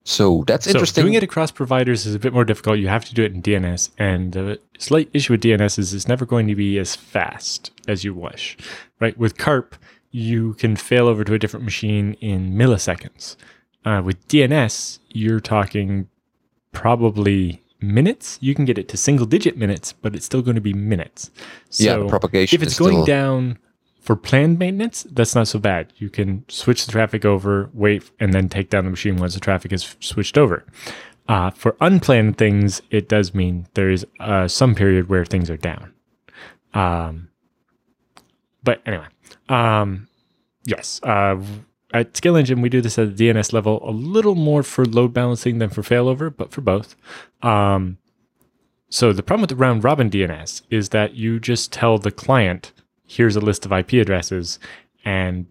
so that's so interesting. Doing it across providers is a bit more difficult. You have to do it in DNS. And the slight issue with DNS is it's never going to be as fast as you wish. Right? With CARP, you can fail over to a different machine in milliseconds. Uh, with DNS, you're talking probably minutes. You can get it to single digit minutes, but it's still going to be minutes. So yeah, the propagation. If it's going still... down for planned maintenance, that's not so bad. You can switch the traffic over, wait, and then take down the machine once the traffic is switched over. Uh, for unplanned things, it does mean there is uh, some period where things are down. Um, but anyway, um, yes, uh, at ScaleEngine, we do this at the DNS level a little more for load balancing than for failover, but for both. Um, so the problem with the round robin DNS is that you just tell the client, here's a list of IP addresses, and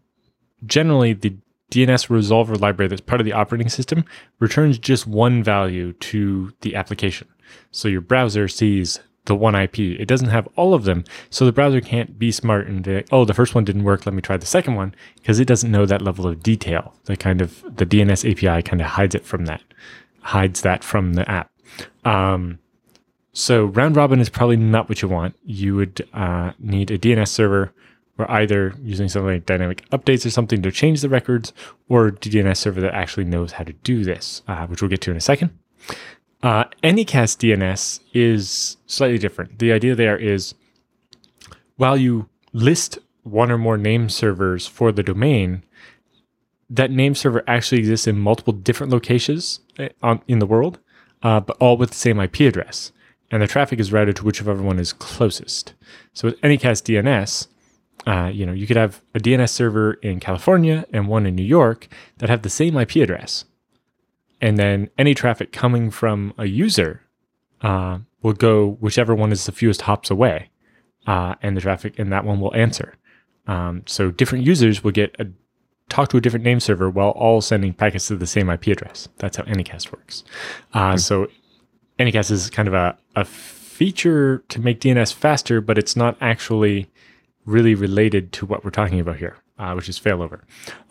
generally the DNS resolver library that's part of the operating system returns just one value to the application. So your browser sees the one IP. It doesn't have all of them. So the browser can't be smart and like, oh, the first one didn't work. Let me try the second one because it doesn't know that level of detail. The kind of the DNS API kind of hides it from that, hides that from the app. Um, so round robin is probably not what you want. You would uh, need a DNS server or either using something like dynamic updates or something to change the records or a DNS server that actually knows how to do this, uh, which we'll get to in a second. Uh, Anycast DNS is slightly different. The idea there is while you list one or more name servers for the domain, that name server actually exists in multiple different locations eh, on, in the world, uh, but all with the same IP address. And the traffic is routed to whichever one is closest. So with Anycast DNS, uh, you know, you could have a DNS server in California and one in New York that have the same IP address, and then any traffic coming from a user uh, will go whichever one is the fewest hops away, uh, and the traffic in that one will answer. Um, so different users will get a talk to a different name server while all sending packets to the same IP address. That's how Anycast works. Uh, mm-hmm. So Anycast is kind of a, a feature to make DNS faster, but it's not actually really related to what we're talking about here, uh, which is failover.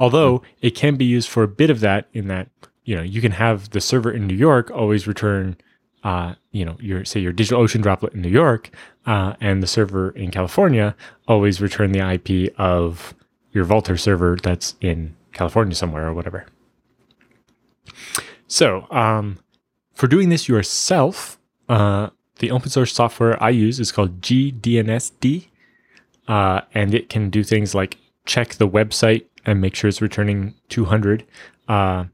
Although mm-hmm. it can be used for a bit of that in that you know, you can have the server in New York always return, uh, you know, your say your DigitalOcean droplet in New York, uh, and the server in California always return the IP of your Vultr server that's in California somewhere or whatever. So, um, for doing this yourself, uh, the open source software I use is called GDNSD, uh, and it can do things like check the website and make sure it's returning 200 uh,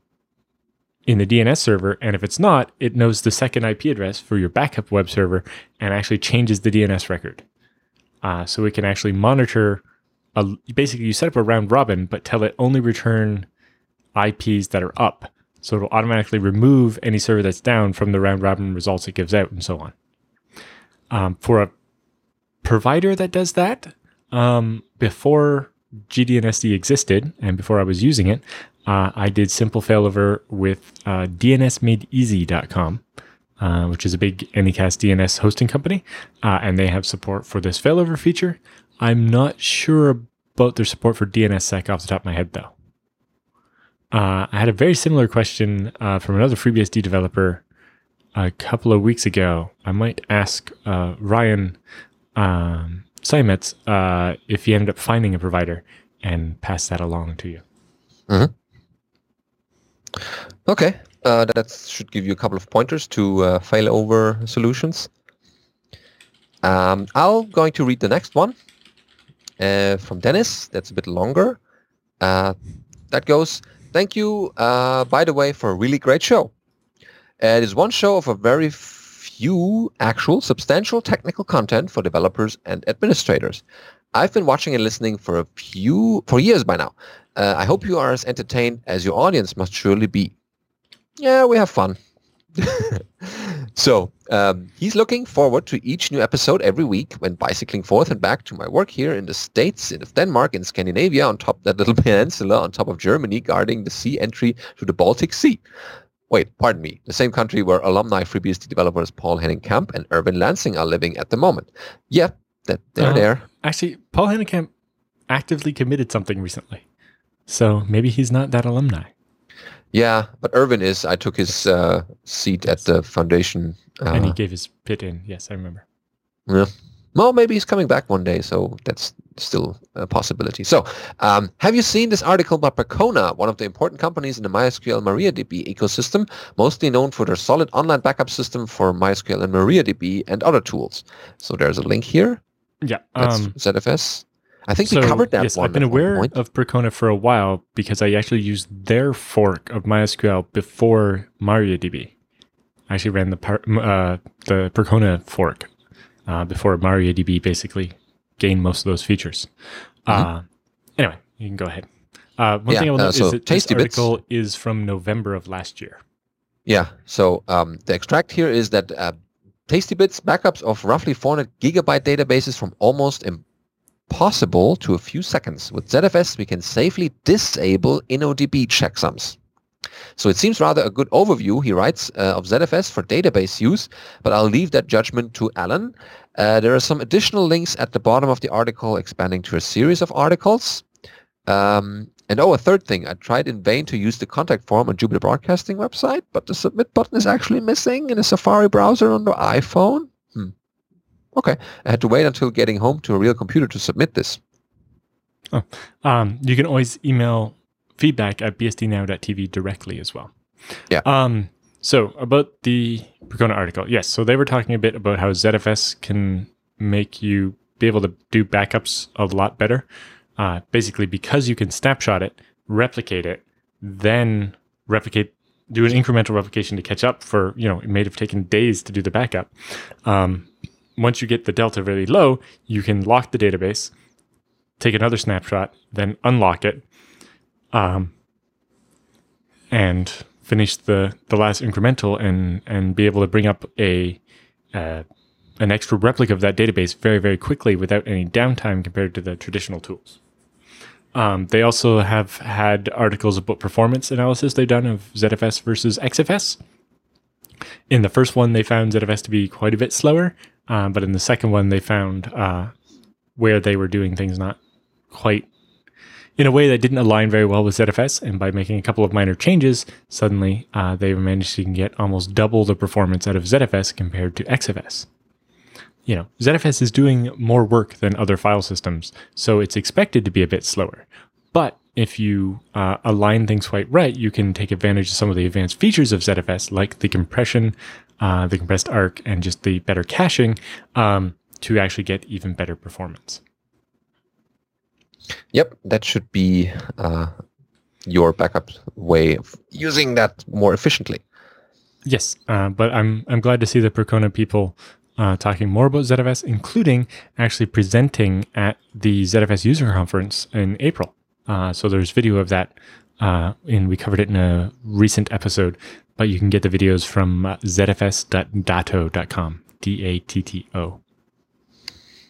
in the DNS server. And if it's not, it knows the second IP address for your backup web server and actually changes the DNS record. Uh, so it can actually monitor. A, basically, you set up a round robin, but tell it only return IPs that are up. So it'll automatically remove any server that's down from the round robin results it gives out, and so on. Um, for a provider that does that, um, before GDNSD existed and before I was using it, uh, I did simple failover with uh, DNSMadeEasy.com, uh, which is a big Anycast DNS hosting company, uh, and they have support for this failover feature. I'm not sure about their support for DNSSEC off the top of my head, though. Uh, I had a very similar question uh, from another FreeBSD developer a couple of weeks ago. I might ask uh, Ryan um, Simets uh, if he ended up finding a provider and pass that along to you. Mm-hmm. Okay, uh, that should give you a couple of pointers to uh, failover solutions. Um, I'm going to read the next one uh, from Dennis. That's a bit longer. Uh, that goes, thank you, uh, by the way, for a really great show. Uh, it is one show of a very few actual substantial technical content for developers and administrators. I've been watching and listening for a few for years by now. Uh, I hope you are as entertained as your audience must surely be. Yeah, we have fun. so um, he's looking forward to each new episode every week when bicycling forth and back to my work here in the States, in Denmark, in Scandinavia, on top that little peninsula on top of Germany, guarding the sea entry to the Baltic Sea. Wait, pardon me. The same country where alumni FreeBSD developers Poul-Henning Kamp and Erwin Lansing are living at the moment. Yeah, that they're uh, there. Actually, Poul-Henning Kamp actively committed something recently. So maybe he's not that alumni. Yeah, but Erwin is. I took his uh, seat at the foundation. Uh, and he gave his pit in. Yes, I remember. Yeah. Well, maybe he's coming back one day, so that's still a possibility. So, um, have you seen this article by Percona, one of the important companies in the MySQL MariaDB ecosystem, mostly known for their solid online backup system for MySQL and MariaDB and other tools? So there's a link here. Yeah. That's um, ZFS. I think so, we covered that yes, I've been aware of Percona for a while because I actually used their fork of MySQL before MariaDB. I actually ran the uh, the Percona fork uh, before MariaDB basically gained most of those features. Mm-hmm. Uh, anyway, you can go ahead. Uh, one yeah, thing I will uh, note so is that this article bits. is from November of last year. Yeah. So um, the extract here is that uh, Tastybits backups of roughly 400 gigabyte databases from almost impossible to a few seconds. With ZFS, we can safely disable InnoDB checksums. So it seems rather a good overview, he writes, uh, of ZFS for database use, but I'll leave that judgment to Allan. Uh, there are some additional links at the bottom of the article expanding to a series of articles. Um, and oh, a third thing, I tried in vain to use the contact form on Jupiter Broadcasting website, but the submit button is actually missing in a Safari browser on the iPhone. Okay, I had to wait until getting home to a real computer to submit this. Oh, um, you can always email feedback at bsdnow.tv directly as well. Yeah. Um, so about the Percona article, yes. So they were talking a bit about how ZFS can make you be able to do backups a lot better. Uh, basically, because you can snapshot it, replicate it, then replicate, do an incremental replication to catch up. For you know, it may have taken days to do the backup. Um, once you get the delta really low, you can lock the database, take another snapshot, then unlock it, um, and finish the the last incremental and and be able to bring up a uh, an extra replica of that database very very quickly without any downtime compared to the traditional tools. Um, they also have had articles about performance analysis they've done of ZFS versus XFS. In the first one, they found ZFS to be quite a bit slower, uh, but in the second one, they found uh, where they were doing things not quite in a way that didn't align very well with ZFS. And by making a couple of minor changes, suddenly uh, they managed to get almost double the performance out of ZFS compared to XFS. You know, ZFS is doing more work than other file systems, so it's expected to be a bit slower. But if you uh, align things quite right, you can take advantage of some of the advanced features of ZFS, like the compression, uh, the compressed arc, and just the better caching um, to actually get even better performance. Yep, that should be uh, your backup way of using that more efficiently. Yes, uh, but I'm I'm glad to see the Percona people uh, talking more about ZFS, including actually presenting at the ZFS user conference in April. Uh, so there's video of that, uh, and we covered it in a recent episode. But you can get the videos from uh, zfs.datto.com, D-A-T-T-O.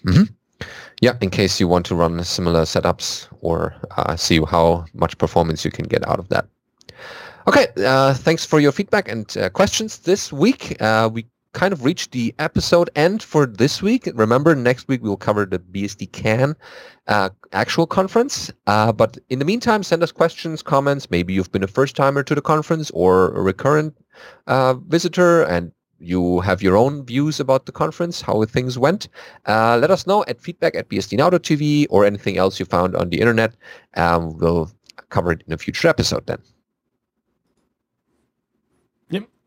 Mm-hmm. Yeah, in case you want to run similar setups or uh, see how much performance you can get out of that. Okay, uh, thanks for your feedback and uh, questions this week. Uh, we kind of reached the episode end for this week. Remember, next week we'll cover the BSD Can uh, actual conference. Uh, but in the meantime, send us questions, comments. Maybe you've been a first timer to the conference or a recurrent uh, visitor and you have your own views about the conference, how things went. Uh, let us know at feedback at bsdnow.tv or anything else you found on the internet. Um, we'll cover it in a future episode then.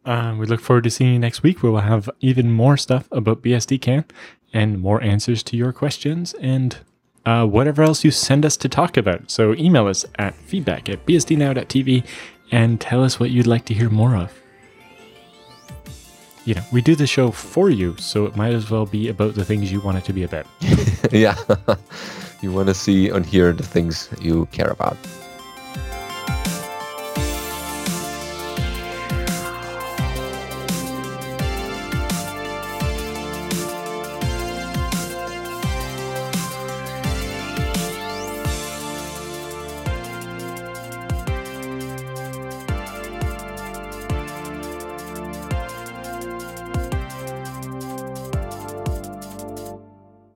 Uh, we look forward to seeing you next week where we'll have even more stuff about BSD Can and more answers to your questions and uh, whatever else you send us to talk about. So email us at feedback at bsdnow.tv and tell us what you'd like to hear more of. You know, we do the show for you, so it might as well be about the things you want it to be about. yeah. you want to see and hear the things you care about.